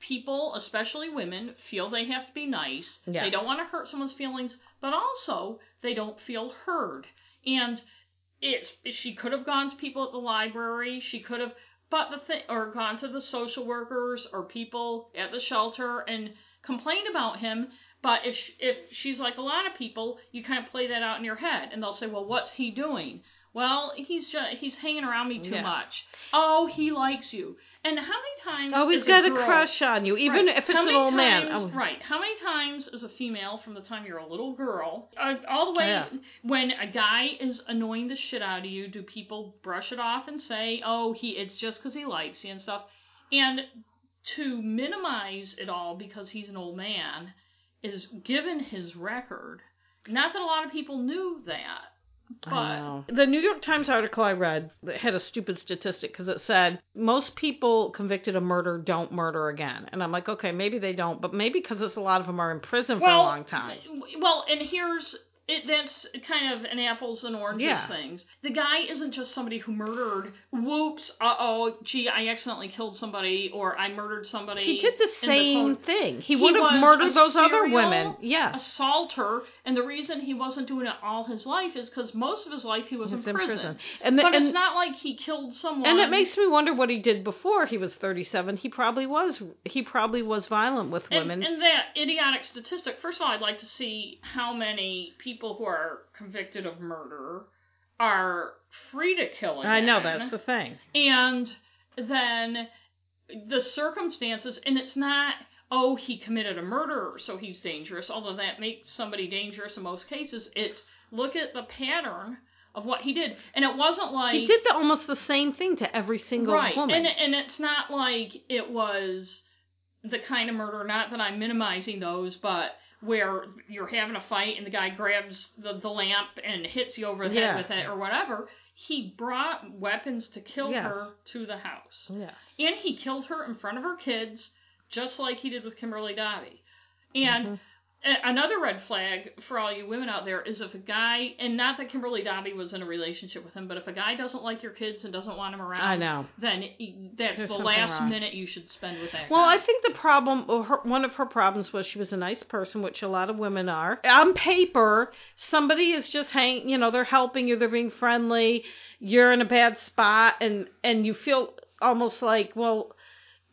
people, especially women, feel they have to be nice. They don't want to hurt someone's feelings, but also they don't feel heard. And it's she could have gone to people at the library. She could have, but the thing, or gone to the social workers or people at the shelter and complained about him. But if if she's like a lot of people, you kind of play that out in your head, and they'll say, "Well, what's he doing?" Well, he's just he's hanging around me too Yeah. much. Oh, he likes you. And how many times? Oh, he's got a girl- crush on you, even Right. if it's an old man. Oh. Right. How many times as a female, from the time you're a little girl, uh, all the way Yeah. when a guy is annoying the shit out of you, do people brush it off and say, "Oh, he it's just because he likes you and stuff," and to minimize it all because he's an old man is given his record. Not that a lot of people knew that, but The New York Times article I read had a stupid statistic because it said most people convicted of murder don't murder again. And I'm like, okay, maybe they don't, but maybe because a lot of them are in prison for a long time. Well, and here's it, that's kind of an apples and oranges Yeah. things. The guy isn't just somebody who murdered. Whoops! Uh oh! Gee, I accidentally killed somebody, or I murdered somebody. He did the same code. thing. He, He would have murdered those other women. Yes. Assaulter, and the reason he wasn't doing it all his life is because most of his life he was He's in prison. And, the, But and, it's not like he killed someone. and it makes me wonder what he did before he was 37. He probably was he probably was violent with And, women. and that idiotic statistic, first of all, I'd like to see how many people who are convicted of murder are free to kill again. I know that's the thing. And then the circumstances, and it's not, oh, he committed a murder, so he's dangerous, although that makes somebody dangerous in most cases. It's look at the pattern of what he did. And it wasn't like. He did the, almost the same thing to every single right. woman. And, and it's not like it was the kind of murder, not that I'm minimizing those, but where you're having a fight and the guy grabs the, the lamp and hits you over the Yeah. head with it or whatever. He brought weapons to kill Yes. her to the house. yes. And he killed her in front of her kids, just like he did with Kimberly Dobbie. And Mhm. Another red flag for all you women out there is if a guy, and not that Kimberly Dobbie was in a relationship with him, but if a guy doesn't like your kids and doesn't want them around, I know. then that's There's the last wrong. minute you should spend with that Well, guy. I think the problem, her, one of her problems was she was a nice person, which a lot of women are. On paper, somebody is just hang, you know, they're helping you, they're being friendly. You're in a bad spot, and and you feel almost like, well,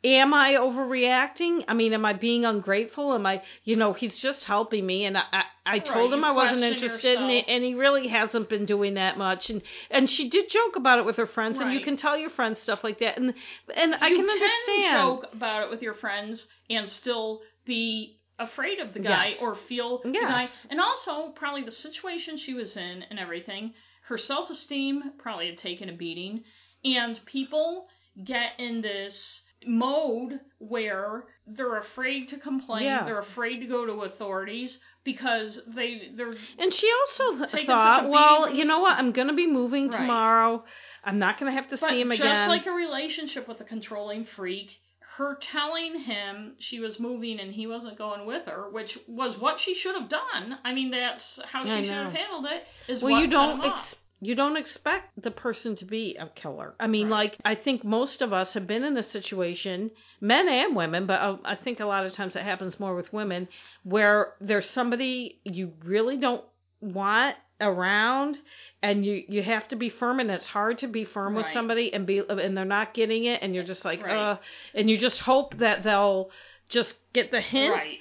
am I overreacting? I mean, am I being ungrateful? Am I, you know, he's just helping me, and I I, I told Right, him I wasn't interested, and he, and he really hasn't been doing that much, and and she did joke about it with her friends, and you can tell your friends stuff like that, and and I you can understand. joke about it with your friends and still be afraid of the guy Yes. or feel the guy. And also, probably the situation she was in and everything, her self esteem probably had taken a beating. And people get in this mode where they're afraid to complain, Yeah. they're afraid to go to authorities because they they're And she also thought, such a beating well, you know what? I'm going to be moving Right. tomorrow. I'm not going to have to But see him just again. Just like a relationship with a controlling freak, her telling him she was moving and he wasn't going with her, which was what she should have done. I mean, that's how she should have handled it. Is well, what you don't ex-. You don't expect the person to be a killer. I mean, Right. like I think most of us have been in a situation, men and women, but uh, I think a lot of times it happens more with women, where there's somebody you really don't want around and you you have to be firm and it's hard to be firm with somebody and be and they're not getting it and you're just like Right. uh and you just hope that they'll just get the hint Right.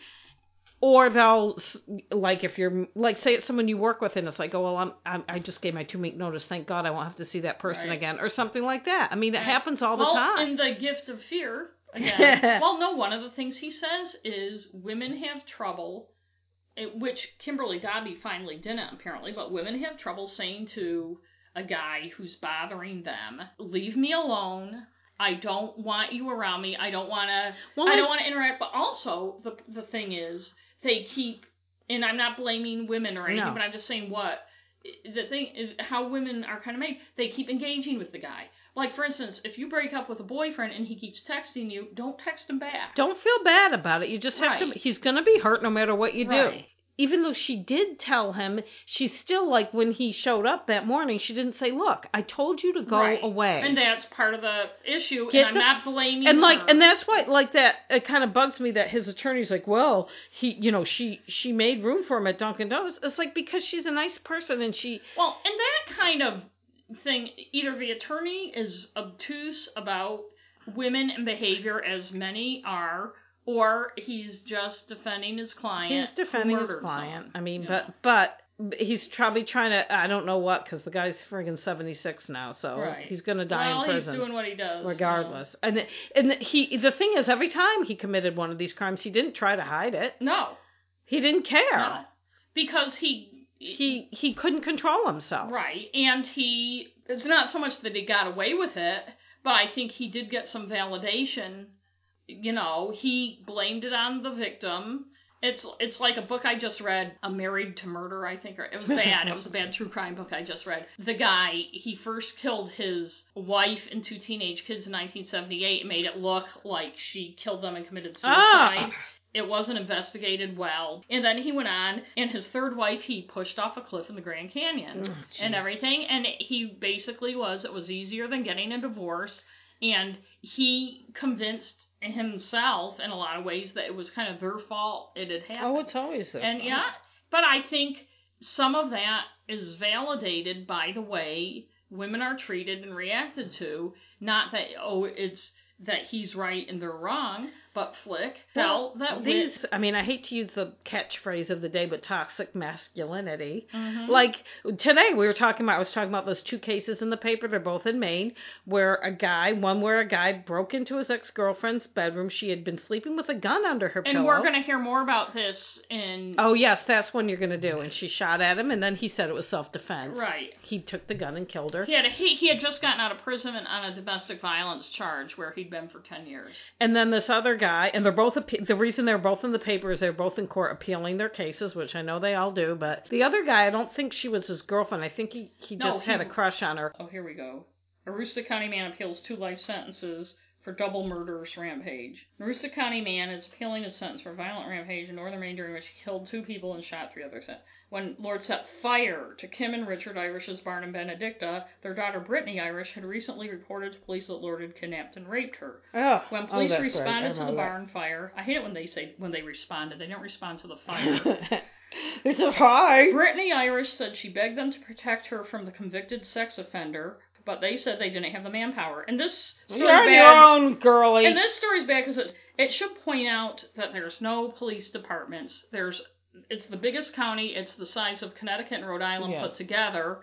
Or they'll like if you're like say it's someone you work with and it's like oh well I'm, I'm I just gave my two week notice thank God I won't have to see that person Right. again or something like that I mean it Right. happens all well, the time in the gift of fear, again. well, no, one of the things he says is women have trouble, eh, which Kimberly Dobbie finally didn't apparently, but women have trouble saying to a guy who's bothering them, "Leave me alone." I don't want you around me. I don't want to. Well, I I- don't want to interact. But also, the the thing is, they keep, and I'm not blaming women or anything, No. but I'm just saying what the thing is how women are kind of made. They keep engaging with the guy. Like for instance, if you break up with a boyfriend and he keeps texting you, don't text him back. don't feel bad about it you just have Right. to he's going to be hurt no matter what you do Right. Even though she did tell him she's still like when he showed up that morning she didn't say look I told you to go Right. away And that's part of the issue. Get and I'm the- not blaming and like and that's why like that it kind of bugs me that his attorney's like well he you know she she made room for him at dunkin donuts it's like because she's a nice person and she Well, and that kind of thing, either the attorney is obtuse about women and behavior, as many are, or he's just defending his client. he's defending his client someone, i mean you but but he's probably trying to. I don't know what, because the guy's friggin' seventy six now, so Right. he's gonna die well, in prison. he's doing what he does. regardless. And and he the thing is, every time he committed one of these crimes, he didn't try to hide it. No, He didn't care. no, because he He he couldn't control himself. Right. And he, it's not so much that he got away with it, but I think he did get some validation. You know, he blamed it on the victim. It's it's like a book I just read, A Married to Murder, I think. Or it was bad. it was a bad true crime book I just read. The guy, he first killed his wife and two teenage kids in 1978 and made it look like she killed them and committed suicide. Ah. It wasn't investigated well. And then he went on, and his third wife he pushed off a cliff in the Grand Canyon Oh, and everything. And he basically was, it was easier than getting a divorce. And he convinced himself in a lot of ways that it was kind of their fault it had oh, happened. Oh, it's always there. and yeah, but I think some of that is validated by the way women are treated and reacted to. Not that, oh, it's that he's right and they're wrong, Flick felt that these. I mean, I hate to use the catchphrase of the day, but toxic masculinity. Mhm. Like today, we were talking about. I was talking about those two cases in the paper. They're both in Maine, where a guy, one where a guy broke into his ex girlfriend's bedroom. She had been sleeping with a gun under her pillow. and pillow. we're going to hear more about this in. Oh yes, that's one you're gonna do. And she shot at him, and then he said it was self defense. Right. He took the gun and killed her. He had a, he, he had just gotten out of prison on a domestic violence charge where he'd been for ten years. And then this other guy, and they're both the reason they're both in the paper is they're both in court appealing their cases, which I know they all do. But the other guy, I don't think she was his girlfriend. I think he he No, just had a crush on her. Oh, here we go. Aroostook County man appeals two life sentences for double murderous rampage. Aroostook County man is appealing his sentence for violent rampage in northern Maine during which he killed two people and shot three others. When Lord set fire to Kim and Richard Irish's barn in Benedicta, their daughter Brittany Irish had recently reported to police that Lord had kidnapped and raped her. Oh, When oh, police right. responded I to the know barn fire, I hate it when they say when they responded. They don't respond to the fire. that. it's a hi. Brittany Irish said she begged them to protect her from the convicted sex offender, but they said they didn't have the manpower. And this story's You're bad. your own, girlie. And this story's bad because it, it should point out that there's no police departments. There's it's the biggest county. It's the size of Connecticut and Rhode Island Yes. put together.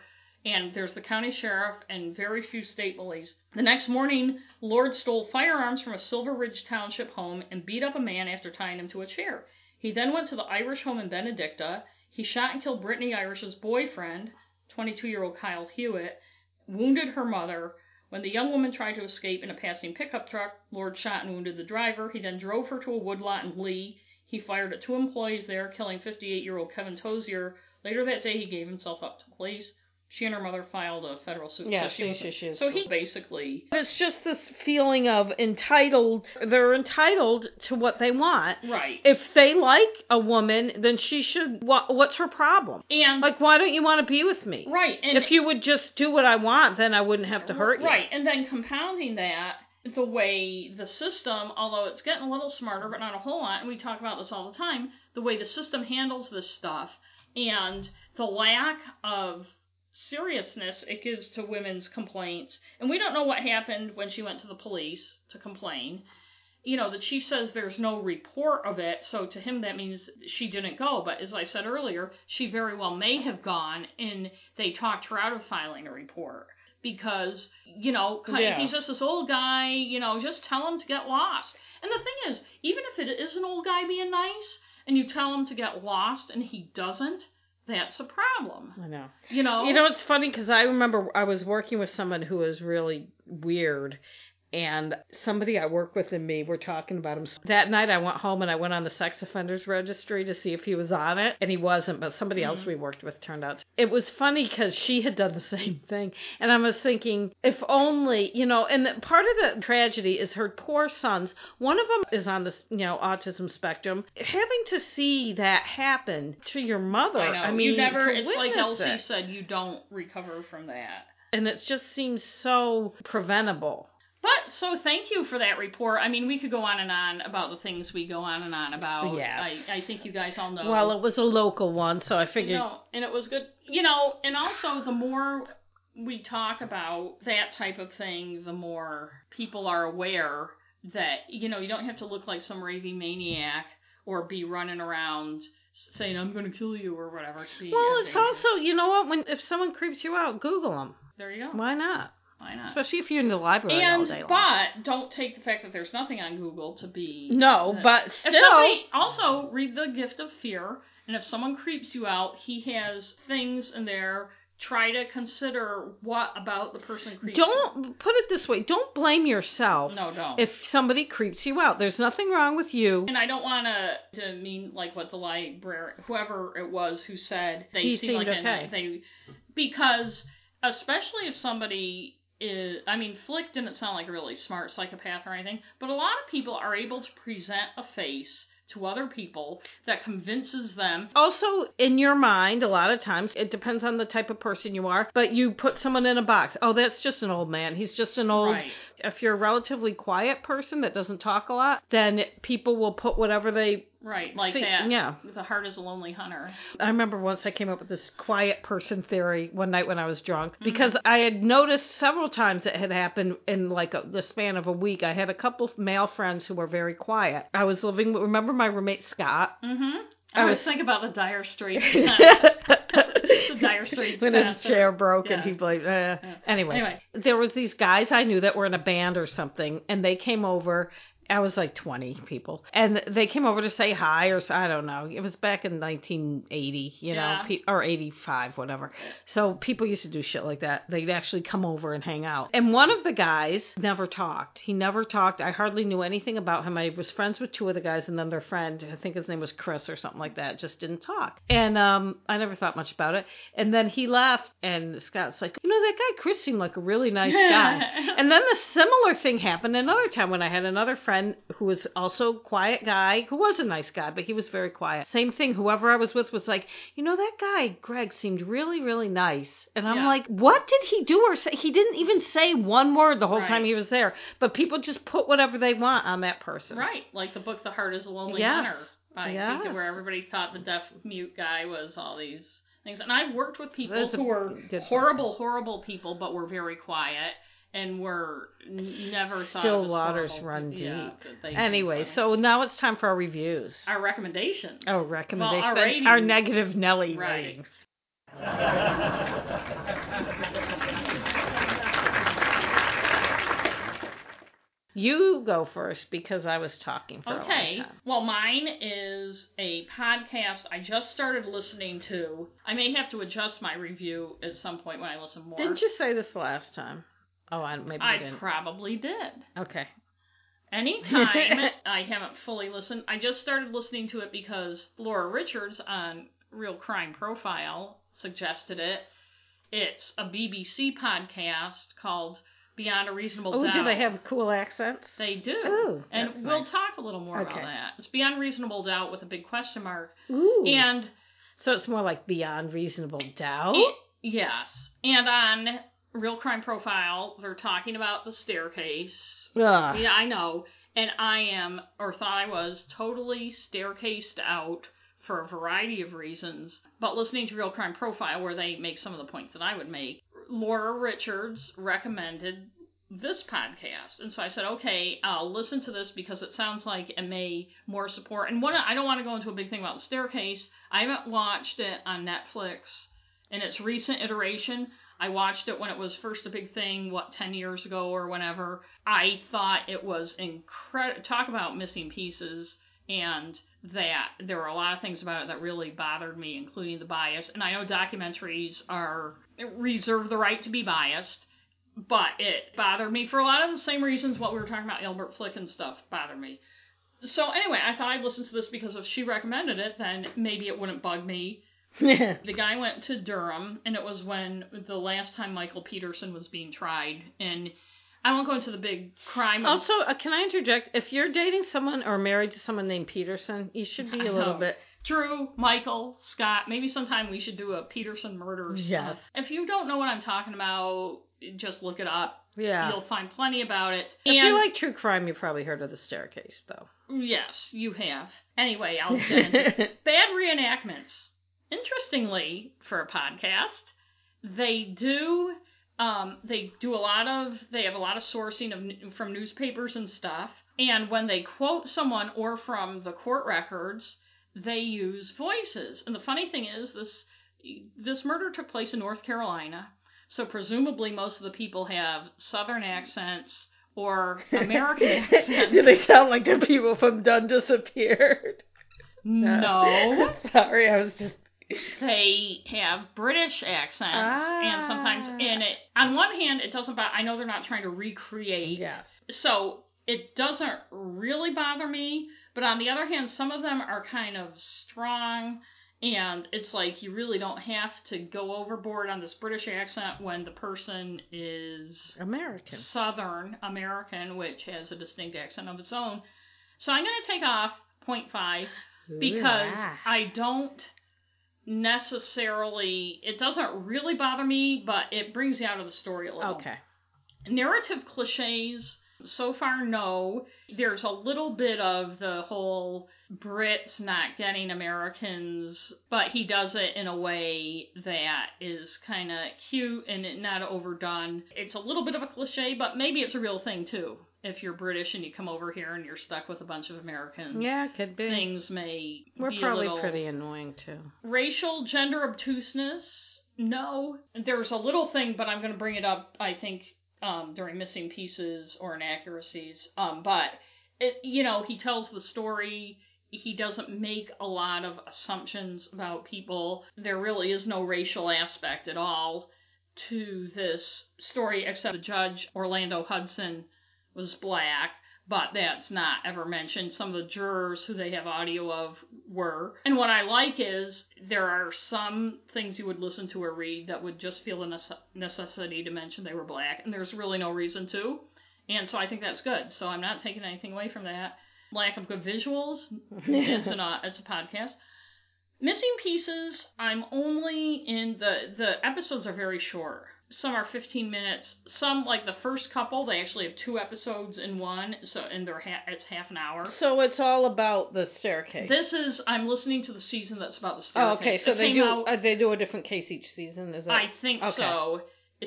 And there's the county sheriff and very few state police. The next morning, Lord stole firearms from a Silver Ridge Township home and beat up a man after tying him to a chair. He then went to the Irish home in Benedicta. He shot and killed Brittany Irish's boyfriend, 22 year old Kyle Hewitt, wounded her mother. When the young woman tried to escape in a passing pickup truck, Lord shot and wounded the driver. He then drove her to a woodlot in Lee. He fired at two employees there, killing 58 year old Kevin Tozier. Later that day, he gave himself up to police. She and her mother filed a federal suit. Yeah, so she she- she is- so he basically It's just this feeling of entitled. They're entitled to what they want. right. If they like a woman, then she should. What, what's her problem? And Like, why don't you want to be with me? right, and if you would just do what I want, then I wouldn't have to hurt you. Right, and then compounding that, the way the system, although it's getting a little smarter, but not a whole lot, and we talk about this all the time, the way the system handles this stuff and the lack of seriousness it gives to women's complaints. And we don't know what happened when she went to the police to complain. You know, the chief says there's no report of it, so to him that means she didn't go. But as I said earlier, she very well may have gone, and they talked her out of filing a report because you know Yeah. he's just this old guy. You know, just tell him to get lost. And the thing is, even if it is an old guy being nice, and you tell him to get lost, and he doesn't, that's a problem. I know. You know. You know, it's funny because I remember I was working with someone who was really weird, and somebody I work with and me were talking about him. That night I went home and I went on the sex offenders registry to see if he was on it, and he wasn't, but somebody else Mm-hmm. we worked with turned out. To. It was funny because she had done the same thing, and I was thinking, if only, you know, and the, part of the tragedy is her poor sons. One of them is on the, you know, autism spectrum. Having to see that happen to your mother, I know. I mean, you never. It's like Elsie it said. You don't recover from that. and it just seems so preventable. But so thank you for that report. I mean, we could go on and on about the things we go on and on about. Yes. I, I think you guys all know. Well, it was a local one, so I you figured. know, and it was good. You know, and also the more we talk about that type of thing, the more people are aware that you know you don't have to look like some raving maniac or be running around saying I'm going to kill you or whatever. Well, it's also you know what when if someone creeps you out, Google them. there you go. Why not? Why not? Especially if you're in the library all and day long. but don't take the fact that there's nothing on Google to be no, but still, somebody also read the gift of fear, and if someone creeps you out, he has things in there. Try to consider what about the person creeps. don't put it this way. Don't blame yourself No, don't. if somebody creeps you out. There's nothing wrong with you. and I don't want to to mean like what the librarian, whoever it was who said they He seem seemed like okay. they because especially if somebody is I mean Flick didn't sound like a really smart psychopath or anything, but a lot of people are able to present a face to other people that convinces them Also, in your mind, a lot of times it depends on the type of person you are, but you put someone in a box. Oh, that's just an old man. He's just an old. right. If you're a relatively quiet person that doesn't talk a lot, then people will put whatever they. Right, like See, that. yeah. The heart is a lonely hunter. I remember once I came up with this quiet person theory one night when I was drunk Mm-hmm. because I had noticed several times it had happened in like a, the span of a week. I had a couple male friends who were very quiet. I was living. Remember my roommate Scott? Mm-hmm. I I, was was- thinking about the Dire Straits. the Dire Straits when his chair broke and he blamed. Uh, Yeah. Anyway, Anyway. there was these guys I knew that were in a band or something, and they came over. I was like 20 people, and they came over to say hi, or I don't know. It was back in 1980, you know, Yeah. pe- or 85, whatever. So people used to do shit like that. They'd actually come over and hang out. And one of the guys never talked. He never talked. I hardly knew anything about him. I was friends with two of the guys, and then their friend, I think his name was Chris or something like that, just didn't talk. And um, I never thought much about it. And then he left, and Scott's like, you know, that guy Chris seemed like a really nice guy. And then the similar thing happened another time when I had another friend who was also quiet guy, who was a nice guy, but he was very quiet. Same thing, whoever I was with was like, you know, that guy, Greg, seemed really, really nice. And I'm Yeah. like, what did he do or say? He didn't even say one word the whole Right. time he was there. But people just put whatever they want on that person. Right, like the book The Heart is a Lonely Yes. Hunter. By Yes. where everybody thought the deaf mute guy was all these things. And I've worked with people who were horrible, horrible people, but were very quiet and were n- never thought Still waters horrible run. Yeah, deep. Anyway, so now it's time for our reviews. our recommendation. Oh, recommendation. our our ratings. negative Nelly Right. ratings. You go first because I was talking for a Okay. Well, mine is a podcast I just started listening to. I may have to adjust my review at some point when I listen more. Didn't you say this last time? Oh, I maybe I didn't. probably did. okay. Anytime I haven't fully listened, I just started listening to it because Laura Richards on Real Crime Profile suggested it. It's a BBC podcast called Beyond a Reasonable Oh, Doubt. do they have cool accents? They do. Ooh, and we'll nice. talk a little more Okay. about that. It's Beyond Reasonable Doubt with a big question mark. Ooh. And so it's more like beyond reasonable doubt. it- yes. And on Real Crime Profile, they're talking about the staircase. Ugh. Yeah, I know. And I am, or thought I was, totally staircased out for a variety of reasons. But listening to Real Crime Profile, where they make some of the points that I would make, Laura Richards recommended this podcast. And so I said, okay, I'll listen to this because it sounds like it may more support. And what I don't want to go into a big thing about the staircase. I haven't watched it on Netflix in its recent iteration. I watched it when it was first a big thing, what, 10 years ago or whenever. I thought it was incredible. Talk about missing pieces, and that there were a lot of things about it that really bothered me, including the bias. And I know documentaries are reserve the right to be biased, but it bothered me for a lot of the same reasons what we were talking about, Albert Flick and stuff bothered me. So anyway, I thought I'd listen to this because if she recommended it, then maybe it wouldn't bug me the guy went to Durham, and it was when the last time Michael Peterson was being tried. And I won't go into the big crime. also, uh, can I interject? If you're dating someone or married to someone named Peterson, you should be a little bit. Drew, Michael, Scott. Maybe sometime we should do a Peterson murder. Yes. If you don't know what I'm talking about, just look it up. Yeah. You'll find plenty about it. If and you like true crime, you probably heard of the staircase, though. yes, you have. Anyway, I'll get into bad reenactments. Interestingly, for a podcast, they do Um, they do a lot of they have a lot of sourcing of from newspapers and stuff. And when they quote someone or from the court records, they use voices. And the funny thing is this this murder took place in North Carolina. So presumably most of the people have southern accents or American accents. Do they sound like the people from Done Disappeared? No. Sorry, I was just they have British accents, ah. and sometimes in it. On one hand, it doesn't. Bother, I know they're not trying to recreate. Yes. So it doesn't really bother me. But on the other hand, some of them are kind of strong, and it's like you really don't have to go overboard on this British accent when the person is American, Southern American, which has a distinct accent of its own. So I'm going to take off 0.5 because I don't necessarily it doesn't really bother me, but it brings you out of the story a little. Okay. Narrative cliches so far no. There's a little bit of the whole Brits not getting Americans, but he does it in a way that is kind of cute and not overdone. It's a little bit of a cliche, but maybe it's a real thing too if you're British and you come over here and you're stuck with a bunch of Americans. Yeah, could be. Things may We're be probably little... pretty annoying too. Racial gender obtuseness. No, there's a little thing, but I'm going to bring it up. I think um, during missing pieces or inaccuracies. Um, but it, you know, he tells the story. He doesn't make a lot of assumptions about people. There really is no racial aspect at all to this story, except the judge Orlando Hudson was black, but that's not ever mentioned. Some of the jurors who they have audio of were. And what I like is there are some things you would listen to or read that would just feel the necessity to mention they were black, and there's really no reason to. And so I think that's good. So I'm not taking anything away from that. Lack of good visuals. it's, an, uh, it's a podcast. Missing pieces. I'm only in the the episodes are very short some are 15 minutes. Some, like the first couple, they actually have two episodes in one, so and they're ha- it's half an hour. So it's all about the staircase. This is I'm listening to the season that's about the staircase. Oh, okay, so it they do out, uh, they do a different case each season, is it? I think okay. so.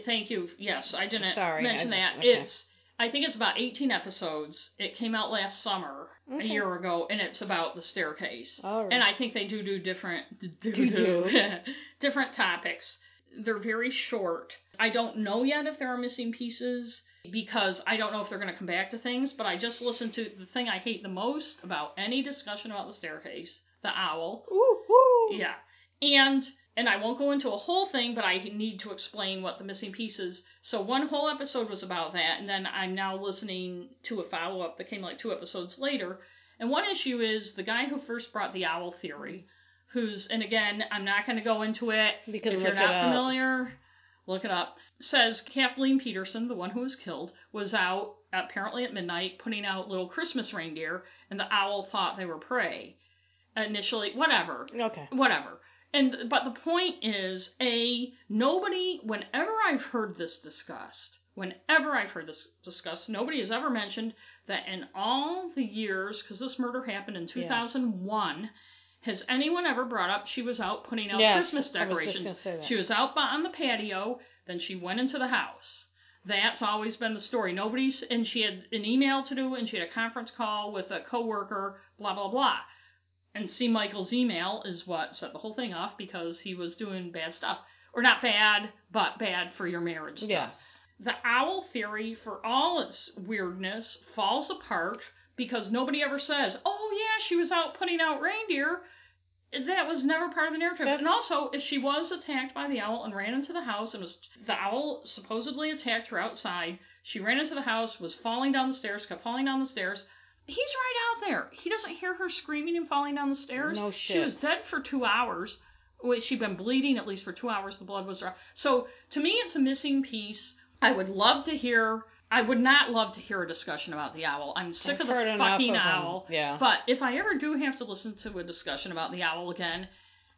Thank you. Yes, I didn't Sorry, mention I, that. Okay. It's I think it's about 18 episodes. It came out last summer, okay. a year ago, and it's about the staircase. All right. And I think they do do different do, do. different topics. They're very short I don't know yet if there are missing pieces because I don't know if they're going to come back to things, but I just listened to the thing I hate the most about any discussion about the staircase, the owl. Ooh, Yeah. And and I won't go into a whole thing, but I need to explain what the missing pieces. So one whole episode was about that, and then I'm now listening to a follow up that came like two episodes later. And one issue is the guy who first brought the owl theory, who's and again I'm not going to go into it if you're not familiar look it up, says Kathleen Peterson, the one who was killed, was out apparently at midnight putting out little Christmas reindeer, and the owl thought they were prey. Initially, whatever. Okay. Whatever. And but the point is, a nobody. Whenever I've heard this discussed, whenever I've heard this discussed, nobody has ever mentioned that in all the years, because this murder happened in 2001. Yes has anyone ever brought up she was out putting out yes, Christmas decorations? I was just say that. She was out on the patio, then she went into the house. That's always been the story. Nobody's and she had an email to do and she had a conference call with a coworker, blah blah blah. And C. Michael's email is what set the whole thing off because he was doing bad stuff. Or not bad, but bad for your marriage stuff. Yes. The owl theory, for all its weirdness, falls apart because nobody ever says, "Oh yeah, she was out putting out reindeer." That was never part of the narrative. That's... And also, if she was attacked by the owl and ran into the house, and was the owl supposedly attacked her outside, she ran into the house, was falling down the stairs, kept falling down the stairs. He's right out there. He doesn't hear her screaming and falling down the stairs. No shit. She was dead for two hours. She'd been bleeding at least for two hours. The blood was dry. So to me, it's a missing piece. I would love to hear I would not love to hear a discussion about the owl. I'm sick I've of the fucking of owl. Yeah. But if I ever do have to listen to a discussion about the owl again,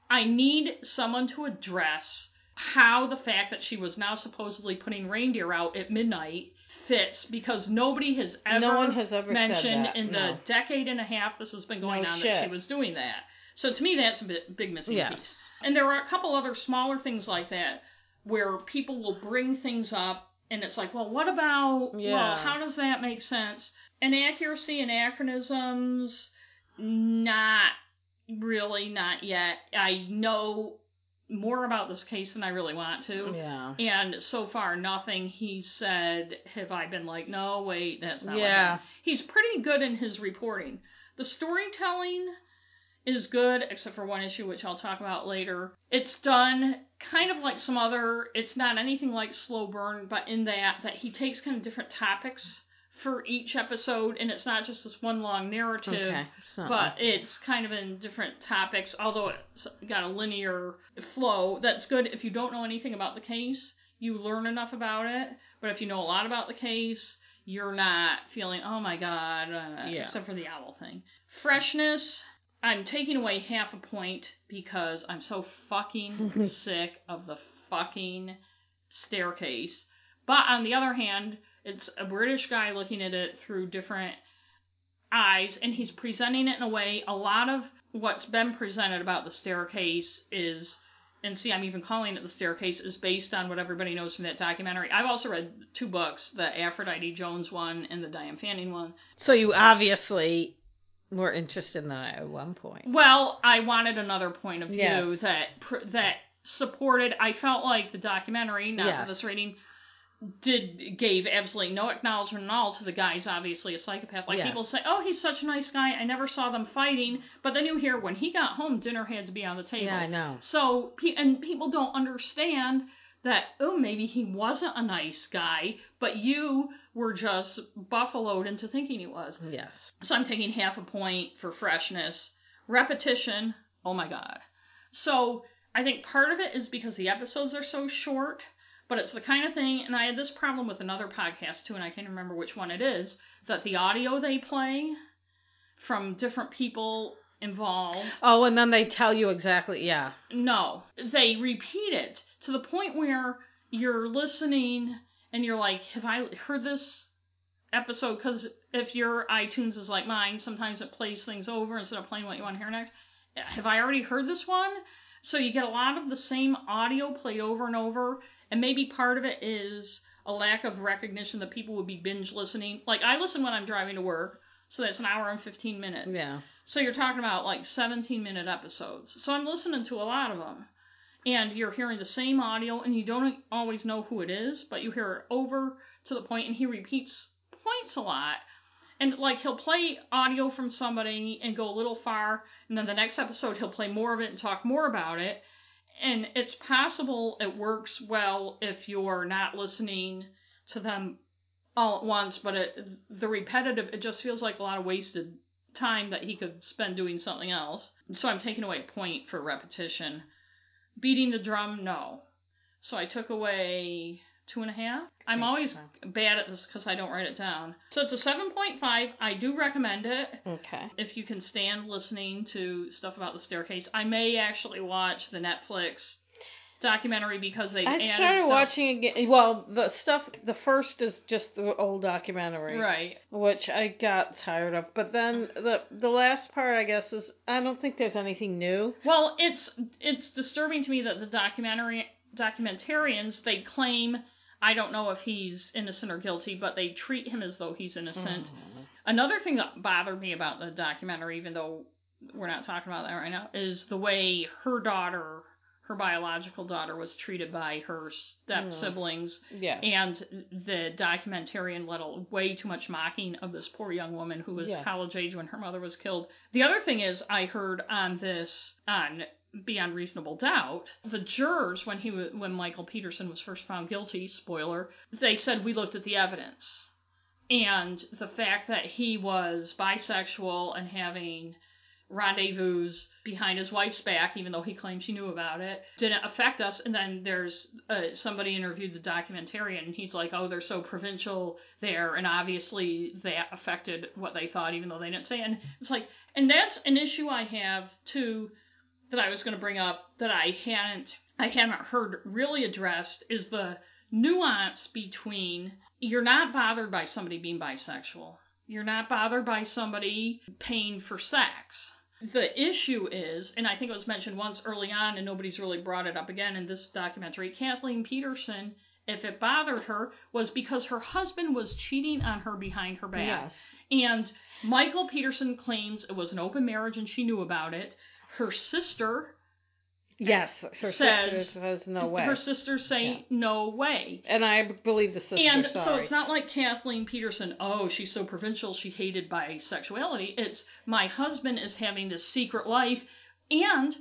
I need someone to address how the fact that she was now supposedly putting reindeer out at midnight fits because nobody has ever, no one has ever mentioned in no. the decade and a half this has been going no on shit. that she was doing that. So to me, that's a bit, big missing yes. piece. And there are a couple other smaller things like that where people will bring things up and it's like, well, what about, well, how does that make sense? Inaccuracy, anachronisms, not really, not yet. I know more about this case than I really want to. Yeah. And so far, nothing he said have I been like, no, wait, that's not what Yeah. He's pretty good in his reporting. The storytelling is good, except for one issue, which I'll talk about later. It's done kind of like some other, it's not anything like Slow Burn, but in that, that he takes kind of different topics for each episode, and it's not just this one long narrative Okay. So, but it's kind of in different topics, although it's got a linear flow. That's good if you don't know anything about the case. You learn enough about it, but if you know a lot about the case, you're not feeling, oh my god, uh, Yeah. except for the owl thing. Freshness, I'm taking away half a point because I'm so fucking sick of the fucking staircase. But on the other hand, it's a British guy looking at it through different eyes and he's presenting it in a way a lot of what's been presented about the staircase is and see i'm even calling it the staircase is based on what everybody knows from that documentary i've also read two books the aphrodite jones one and the diane fanning one so you obviously were interested in that at one point. well i wanted another point of view Yes. that pr- that supported i felt like the documentary not Yes. this reading did gave absolutely no acknowledgement at all to the guy's obviously a psychopath. Like Yes. people say, "Oh, he's such a nice guy. I never saw them fighting." But then you hear when he got home, dinner had to be on the table. Yeah, I know. So pe- and people don't understand that. Oh, maybe he wasn't a nice guy, but you were just buffaloed into thinking he was. Yes. So I'm taking half a point for freshness. Repetition, oh my god. So I think part of it is because the episodes are so short, but it's the kind of thing, and I had this problem with another podcast too, and I can't remember which one it is, that the audio they play from different people involved Oh, and then they tell you exactly. Yeah. no, they repeat it to the point where you're listening and you're like, have I heard this episode? Because if your iTunes is like mine, sometimes it plays things over instead of playing what you want to hear next. Have I already heard this one? So you get a lot of the same audio played over and over, and maybe part of it is a lack of recognition that people would be binge listening. Like I listen when I'm driving to work, so that's an hour and 15 minutes. Yeah. So you're talking about like 17 minute episodes. So I'm listening to a lot of them. And you're hearing the same audio, and you don't always know who it is, but you hear it over to the point, and he repeats points a lot. And like he'll play audio from somebody and go a little far, and then the next episode he'll play more of it and talk more about it. And it's possible it works well if you're not listening to them all at once, but it, the repetitive, it just feels like a lot of wasted time that he could spend doing something else. So I'm taking away a point for repetition. Beating the drum, no. So I took away two and a half. I'm always bad at this because I don't write it down. So it's a 7.5. I do recommend it Okay. if you can stand listening to stuff about the staircase. I may actually watch the Netflix documentary because they I added started stuff. watching again. Well, the stuff. The first is just the old documentary, Right. which I got tired of. But then the the last part, I guess, is I don't think there's anything new. Well, it's it's disturbing to me that the documentary documentarians they claim I don't know if he's innocent or guilty, but they treat him as though he's innocent. Mm-hmm. Another thing that bothered me about the documentary, even though we're not talking about that right now, is the way her daughter, her biological daughter, was treated by her step Mm. siblings, Yes. and the documentarian let a way too much mocking of this poor young woman who was Yes. college age when her mother was killed. The other thing is, I heard on this on Beyond Reasonable Doubt, the jurors when he when Michael Peterson was first found guilty, spoiler, they said we looked at the evidence, and the fact that he was bisexual and having rendezvous behind his wife's back, even though he claims he knew about it, didn't affect us. And then there's uh, somebody interviewed the documentarian, and he's like, "Oh, they're so provincial there, and obviously that affected what they thought, even though they didn't say." it." And it's like, and that's an issue I have too that I was going to bring up that I hadn't I haven't heard really addressed is the nuance between you're not bothered by somebody being bisexual. You're not bothered by somebody paying for sex. The issue is, and I think it was mentioned once early on, and nobody's really brought it up again in this documentary. Kathleen Peterson, if it bothered her, was because her husband was cheating on her behind her back. Yes. And Michael Peterson claims it was an open marriage and she knew about it. Her sister Yes, her says- sister says no way. Her sisters say Yeah. no way. and I believe the sister. and so it's not like Kathleen Peterson, oh, she's so provincial, she hated bisexuality. It's my husband is having this secret life and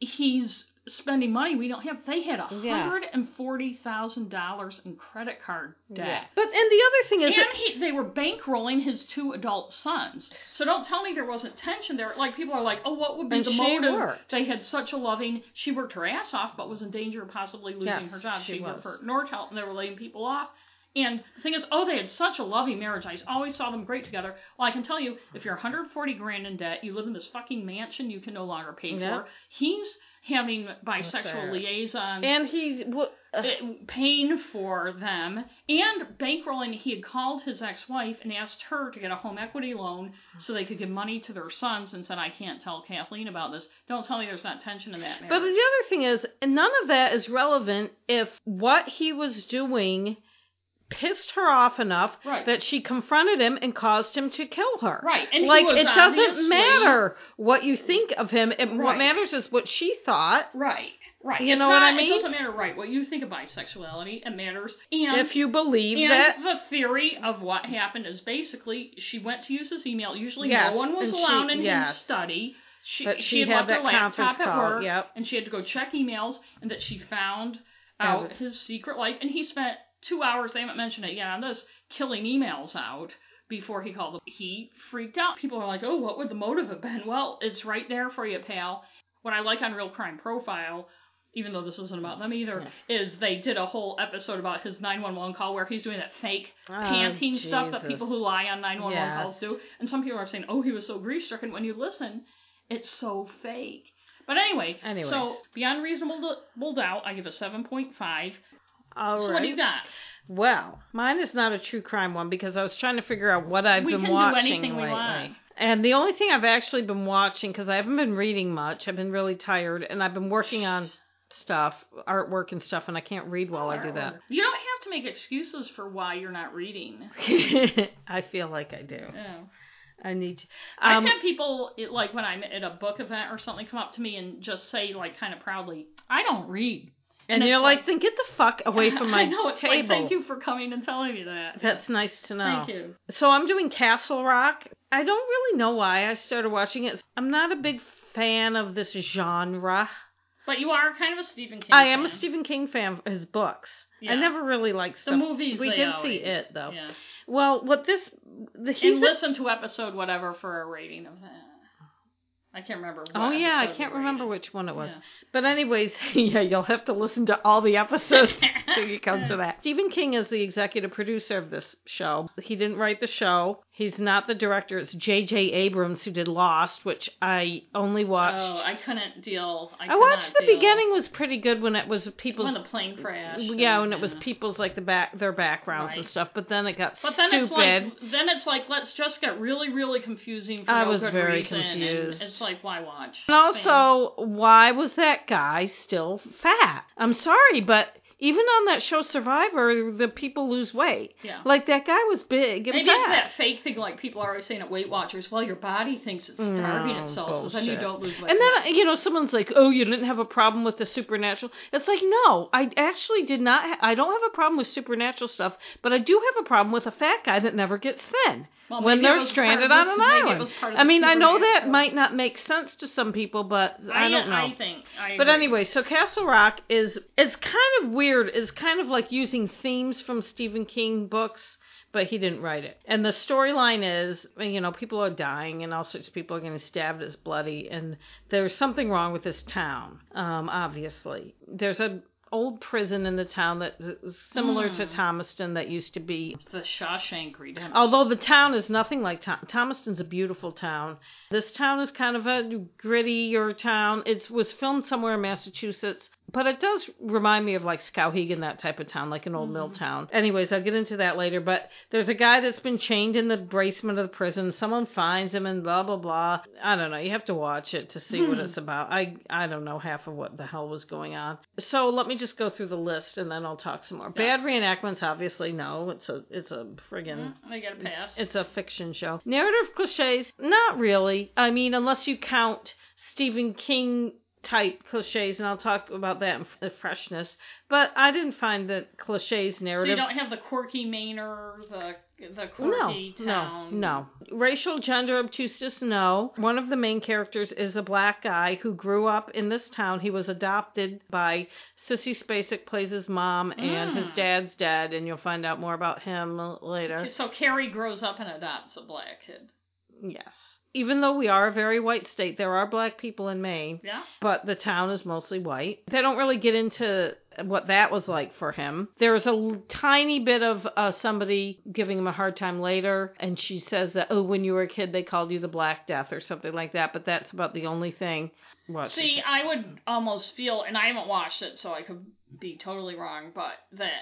he's spending money we don't have. They had a hundred and forty thousand dollars in credit card debt. Yeah. But and the other thing is And that he, they were bankrolling his two adult sons. So don't tell me there wasn't tension there. Like people are like, oh, what would be the she motive? worked. They had such a loving. She worked her ass off, but was in danger of possibly losing Yes, her job. she worked for Nortel, and they were laying people off. And the thing is, oh, they had such a loving marriage. I always saw them great together. Well, I can tell you, if you're 140 grand in debt, you live in this fucking mansion you can no longer pay Yeah. for. He's having bisexual liaisons and he's uh, uh, paying for them and bankrolling. He had called his ex-wife and asked her to get a home equity loan so they could give money to their sons, and said, "I can't tell Kathleen about this. Don't tell me there's not tension in that marriage." But the other thing is, none of that is relevant if what he was doing pissed her off enough Right. that she confronted him and caused him to kill her. Right, and he like it doesn't matter what you think of him. It, What matters is what she thought. right, right. You It's know what I mean? It doesn't matter, right? What you think of bisexuality, it matters. And If you believe and that, the theory of what happened is basically she went to use his email. Usually, Yes, no one was and she- allowed in yes. his study. She, she, she had, had left her laptop conference at call, work, yep. and she had to go check emails, and that she found out his secret life. And he spent two hours. They haven't mentioned it yet on this, killing emails out before he called them. He freaked out. People are like, "Oh, what would the motive have been?" Well, it's right there for you, pal. What I like on Real Crime Profile. Even though this isn't about them either, is they did a whole episode about his 911 call where he's doing that fake Oh, panting stuff that people who lie on 911 calls do. And some people are saying, oh, he was so grief stricken. When you listen, it's so fake. But anyway, Anyways. so beyond reasonable doubt, I give a 7.5. all so right. what do you got? Well, mine is not a true crime one because I was trying to figure out what I've We been watching lately. want. And the only thing I've actually been watching because I haven't been reading much, I've been really tired, and I've been working on stuff, artwork and stuff, and I can't read while I do that. You don't have to make excuses for why you're not reading. I feel like I do. Yeah. I need to. I've Um, had people, it, like when I'm at a book event or something, come up to me and just say, like, kind of proudly, I don't read. And it's you're like- like, then get the fuck away from my I know, it's table. like, thank you for coming and telling me that. That's nice to know. Thank you. So I'm doing Castle Rock. I don't really know why I started watching it. I'm not a big fan of this genre. But you are kind of a Stephen King I am a. Stephen King fan of his books. Yeah. I never really liked The stuff. movies, We did always, see it though. Yeah. Well, what this the he's and a- listen to episode whatever for a rating of that. I can't remember. Oh yeah, I can't remember which one it was. Yeah. But anyways, yeah, you'll have to listen to all the episodes till you come to that. Stephen King is the executive producer of this show. He didn't write the show. He's not the director. It's J.J. Abrams who did Lost, which I only watched. Oh, I couldn't deal. I, I watched the deal. beginning was pretty good when it was people's when the plane crashed. yeah, and- when it was people's like the back their backgrounds and stuff. But then it got But then stupid. it's like then it's like let's just get really really confusing for I no was good very reason, and confused. it's like why watch? And also, why was that guy still fat? I'm sorry, but even on that show Survivor, the people lose weight. Yeah. Like that guy was big and Maybe it's that fake thing like people are always saying at Weight Watchers. Well, your body thinks it's mm, starving No, itself, so then you don't lose weight. And then you know someone's like, "Oh, you didn't have a problem with the supernatural." It's like, no, I actually did not. Ha- I don't have a problem with supernatural stuff, but I do have a problem with a fat guy that never gets thin Well, when they're stranded on an the- maybe it island. was part of I mean, I know that might not make sense to some people, but I, don't know. I think. I But anyway, so Castle Rock is it's kind of weird. It's kind of like using themes from Stephen King books, but he didn't write it. And the storyline is, you know, people are dying and all sorts of people are getting stabbed. It's bloody, and there's something wrong with this town. Um, obviously, there's a old prison in the town that is similar to Hmm. Thomaston that used to be The Shawshank Redemption. Although the town is nothing like Tom- Thomaston's a beautiful town. This town is kind of a grittier town. It was filmed somewhere in Massachusetts, but it does remind me of like Skowhegan, that type of town, like an old mill town. Anyways, I'll get into that later. But there's a guy that's been chained in the basement of the prison. Someone finds him and blah blah blah. I don't know. You have to watch it to see what it's about. I I don't know half of what the hell was going on. So let me just go through the list and then I'll talk some more. Bad reenactments, obviously, no. It's a it's a friggin' Mm, they get a pass. it's a fiction show. Narrative cliches, not really. I mean, unless you count Stephen King type cliches, and I'll talk about that in the freshness. But I didn't find the cliches narrative. so you don't have the quirky Mainer, the the no, quirky no, town. no. Racial gender obtuseness, no. One of the main characters is a black guy who grew up in this town. He was adopted by Sissy Spacek plays his mom, and his Mm. dad's dead, and you'll find out more about him later. So Carrie grows up and adopts a black kid. Yes. Even though we are a very white state, there are black people in Maine, Yeah. but the town is mostly white. They don't really get into what that was like for him. There is a l- tiny bit of uh, somebody giving him a hard time later, and she says that, oh, when you were a kid, they called you the Black Death or something like that, but that's about the only thing. What? See, I would almost feel, and I haven't watched it, so I could be totally wrong, but that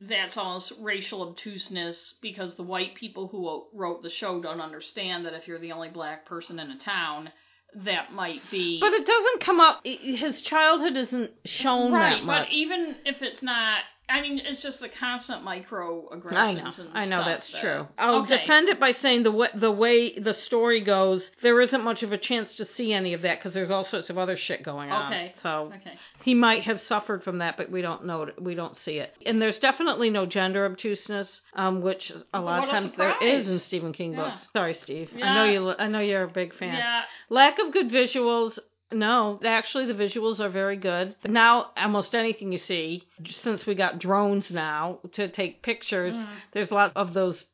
that's almost racial obtuseness because the white people who wrote the show don't understand that if you're the only black person in a town, that might be. But it doesn't come up. His childhood isn't shown right, that much. but even if it's not, I mean, it's just the constant microaggressions. I know, I know that's that- true. I'll okay. defend it by saying the way the way the story goes, there isn't much of a chance to see any of that because there's all sorts of other shit going on. Okay. So Okay. he might have suffered from that, but we don't know. it- We don't see it. And there's definitely no gender obtuseness, um, which a lot of What a times there is in Stephen King Yeah. books. Sorry, Steve. I know you. I know you're a big fan. Yeah. Lack of good visuals. No, actually, the visuals are very good. Now, almost anything you see, since we got drones now to take pictures, Mhm. there's a lot of those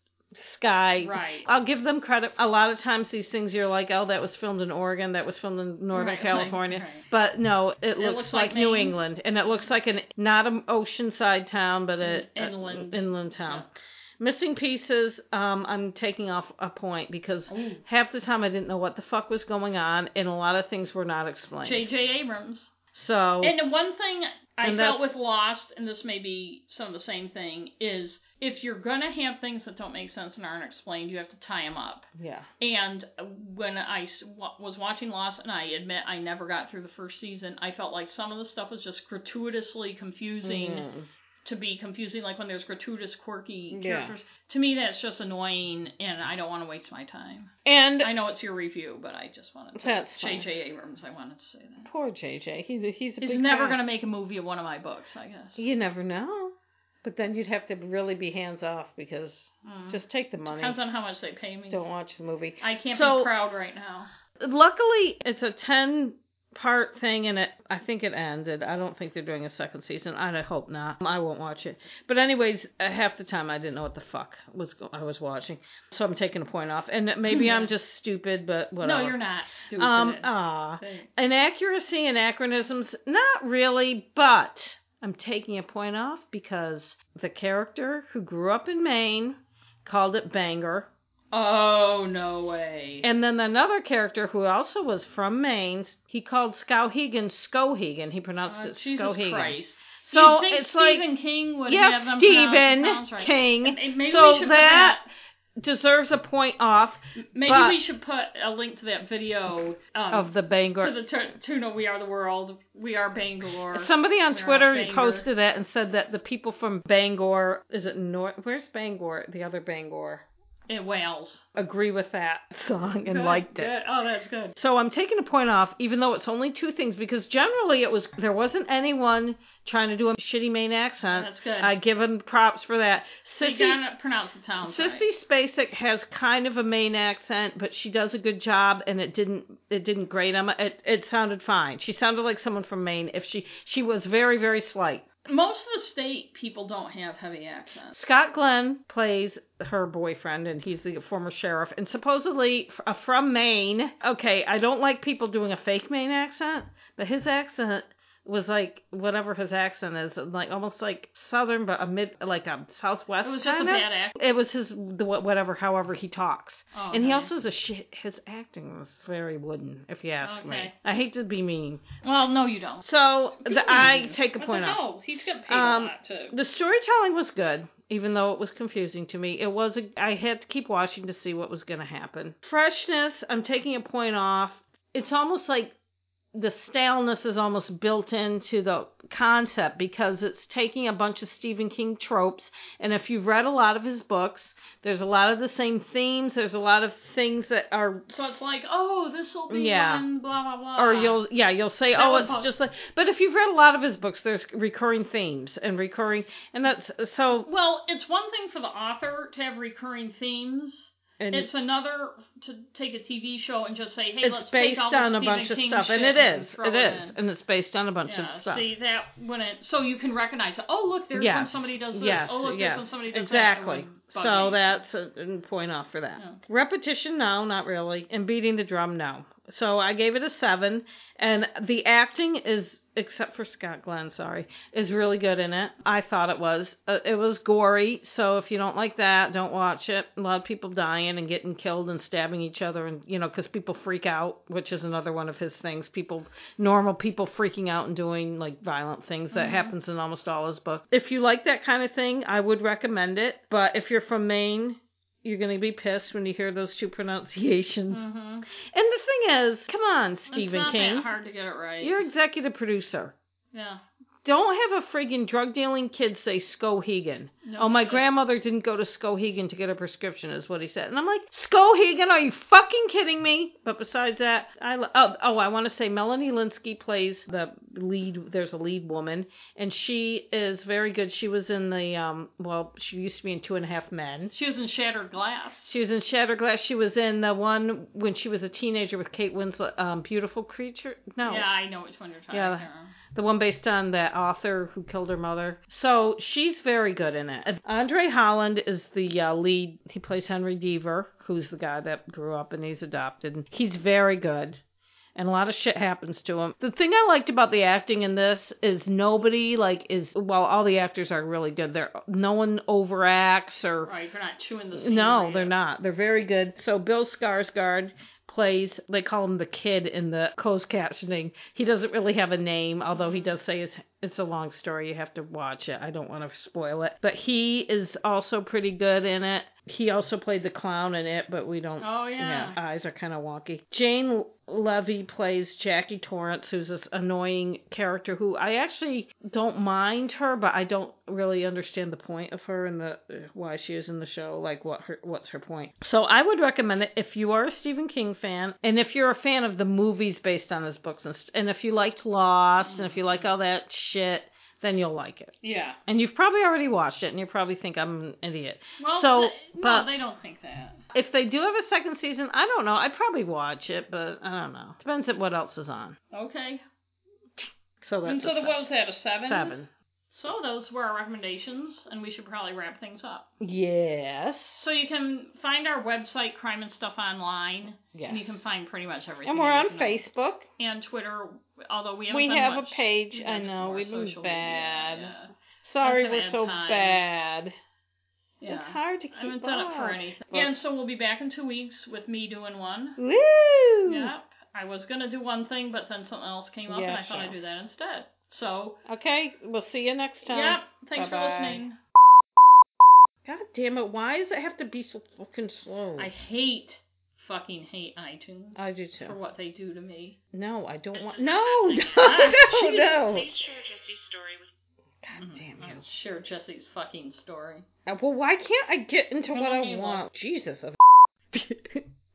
sky. Right. I'll give them credit. A lot of times, these things you're like, oh, that was filmed in Oregon, that was filmed in Northern Right, California. right. But no, it, looks, looks like, like New England, and it looks like an not an oceanside town, but a, a- Inland. inland town. Yeah. Missing pieces, um, I'm taking off a point because Ooh. half the time I didn't know what the fuck was going on, and a lot of things were not explained. J.J. Abrams. so And the one thing I felt with Lost, and this may be some of the same thing, is if you're gonna have things that don't make sense and aren't explained, you have to tie them up. yeah, And when wa- was watching Lost, and I admit I never got through the first season, I felt like some of the stuff was just gratuitously confusing Mm. To be confusing, like when there's gratuitous, quirky Yeah. characters. To me, that's just annoying, and I don't want to waste my time. and I know it's your review, but I just wanted to. That's. J.J. Abrams, I wanted to say that. poor JJ, he's a, he's a He's never going to make a movie of one of my books, I guess. You never know, but then you'd have to really be hands off because Mm. just take the money, Depends on how much they pay me. don't watch the movie. I can't So- be proud right now. Luckily, it's a ten part thing and it I think it ended. I don't think they're doing a second season. I hope not. I won't watch it. But anyways, uh, half the time I didn't know what the fuck was I was watching. So I'm taking a point off. And maybe I'm just stupid, but whatever. No, you're not stupid. Um ah. Inaccuracy anachronisms, not really, but I'm taking a point off because the character who grew up in Maine called it Bangor. Oh, no way. And then another character who also was from Maine, he called Skowhegan Skohegan. He pronounced Uh, it Jesus Skohegan. Christ. So it's like Stephen King would have yes, them Stephen pronounce the towns right. King. And- and so we that put deserves a point off maybe we should put a link to that video um, of the Bangor. to the t- tuna. We are the world. We are Bangalore. Somebody on We're Twitter posted that and said that the people from Bangor, is it North? Where's Bangor? The other Bangor. In Wales. Agree with that song and Good, liked it. good. Oh, that's good. So I'm taking a point off, even though it's only two things, because generally it was there wasn't anyone trying to do a shitty Maine accent. That's good. I give him props for that. Sissy gotta pronounce the towns right. Sissy Spacek has kind of a Maine accent, but she does a good job, and it didn't it didn't grate on my. It it sounded fine. She sounded like someone from Maine. If she she was very very slight. Most of the state people don't have heavy accents. Scott Glenn plays her boyfriend, and he's the former sheriff, and supposedly f- uh, from Maine. Okay, I don't like people doing a fake Maine accent, but his accent was like whatever his accent is, like almost like southern, but a mid, like a southwest. It was just a kinda. bad accent. It was his the whatever, however he talks, Oh, and he also has a shit. His acting was very wooden, if you ask me. I hate to be mean. Well, no, you don't. So the, I take a point off. hell? He's getting paid Um, a lot too. The storytelling was good, even though it was confusing to me. It was a, I had to keep watching to see what was going to happen. Freshness, I'm taking a point off. It's almost like the staleness is almost built into the concept because it's taking a bunch of Stephen King tropes and if you've read a lot of his books, there's a lot of the same themes, there's a lot of things that are So it's like, oh, this will be Yeah. blah blah blah. or you'll yeah you'll say That oh it's just like but if you've read a lot of his books there's recurring themes and recurring and that's so Well, it's one thing for the author to have recurring themes. And It's another to take a TV show and just say, hey, it's let's take based all the on a bunch of stuff and it is throw it is in. and it's based on a bunch Yeah, of stuff see that when it so you can recognize it. Oh, look, there's when somebody does this. yes oh, look, yes there's when somebody does exactly that. That would bug so me. that's a, a point off for that Yeah. repetition no not really and beating the drum no so i gave it a seven and the acting is except for scott glenn sorry is really good in it. I thought it was. Uh, it was gory so if you don't like that don't watch it. A lot of people dying and getting killed and stabbing each other and you know because people freak out which is another one of his things. People normal people freaking out and doing like violent things that happens in almost all his books. If you like that kind of thing i would recommend it but if you're from maine you're going to be pissed when you hear those two pronunciations. Mhm. And the thing is, come on, Stephen it's not King. that hard to get it right. You're executive producer. yeah. Don't have a friggin' drug dealing kid say Skohegan. No oh, my shit. grandmother didn't go to Skohegan to get a prescription, is what he said. And I'm like, Skohegan, are you fucking kidding me? But besides that, I lo- oh, oh I want to say Melanie Lynskey plays the lead. There's a lead woman, and she is very good. She was in the um, well, she used to be in Two and a Half Men. She was in Shattered Glass. She was in Shattered Glass. She was in the one when she was a teenager with Kate Winslet, um, Beautiful Creature. No, Yeah, I know which one you're talking about. Yeah. the one based on that author who killed her mother. So she's very good in it. Andre Holland is the uh, lead. He plays Henry Deaver, who's the guy that grew up and he's adopted. He's very good. And a lot of shit happens to him. The thing I liked about the acting in this is nobody like is well, all the actors are really good. They're no one overacts or Right, they're not chewing the scenery. no, they're up. not. They're very good. So Bill Skarsgård plays. They call him the kid in the closed captioning. He doesn't really have a name, although he does say it's, it's a long story. You have to watch it. I don't want to spoil it. But he is also pretty good in it. He also played the clown in it, but we don't. Oh yeah. eyes are kind of wonky. Jane Levy plays Jackie Torrance, who's this annoying character who I actually don't mind her, but I don't really understand the point of her and the why she is in the show. Like what her what's her point? So I would recommend it if you are a Stephen King fan, and if you're a fan of the movies based on his books, and, st- and if you liked Lost, and if you like all that shit. Then you'll like it, yeah. and you've probably already watched it, and you probably think I'm an idiot. Well, So, th- but- no, they don't think that. If they do have a second season, I don't know. I'd probably watch it, but I don't know. Depends on what else is on. Okay. So that's and so the what was that? A seven. seven. So those were our recommendations, and we should probably wrap things up. Yes. So you can find our website, Crime and Stuff Online, Yes. and you can find pretty much everything. and we're on. Facebook. and Twitter. Although we haven't We have much. a page. Yeah, I know we've been social media, bad. Yeah. Sorry, we're so time. bad. yeah. It's hard to keep I haven't done it for anything. Yeah, and so we'll be back in two weeks with me doing one. Woo! Yep. I was gonna do one thing, but then something else came up, Yeah, and I thought sure. I'd do that instead. So, Okay, we'll see you next time. yep. Thanks Bye-bye. for listening. God damn it! Why does it have to be so fucking slow? I hate, fucking hate iTunes I do too. for what they do to me. No, I don't This want. is No, no, no, no. Please share Jesse's story with God damn you. I'll share Jesse's fucking story. Uh, Well, why can't I get into Come what I you want? Jesus. of-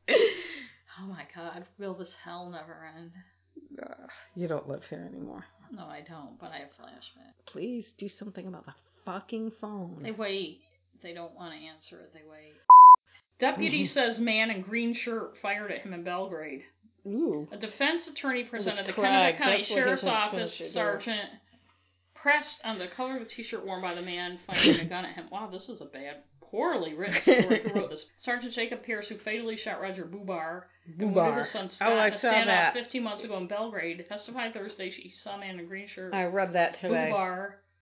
Oh my god, will this hell never end? you don't live here anymore. No, I don't, but I have flashbacks. Please do something about the fucking phone. They wait. They don't want to answer it. They wait. Deputy mm-hmm. says man in green shirt fired at him in Belgrade. Ooh. A defense attorney presented the. Kennebec County Sheriff's Office sergeant pressed on the color of the t-shirt worn by the man firing a gun at him. Wow, this is a bad poorly written story who wrote this. Sergeant Jacob Pierce, who fatally shot Roger Bubar, and wounded Bubar. his son oh, Scott Oh, I in a standoff 15 months ago in Belgrade, testified Thursday he saw a man in a green shirt. I read that today. Bubar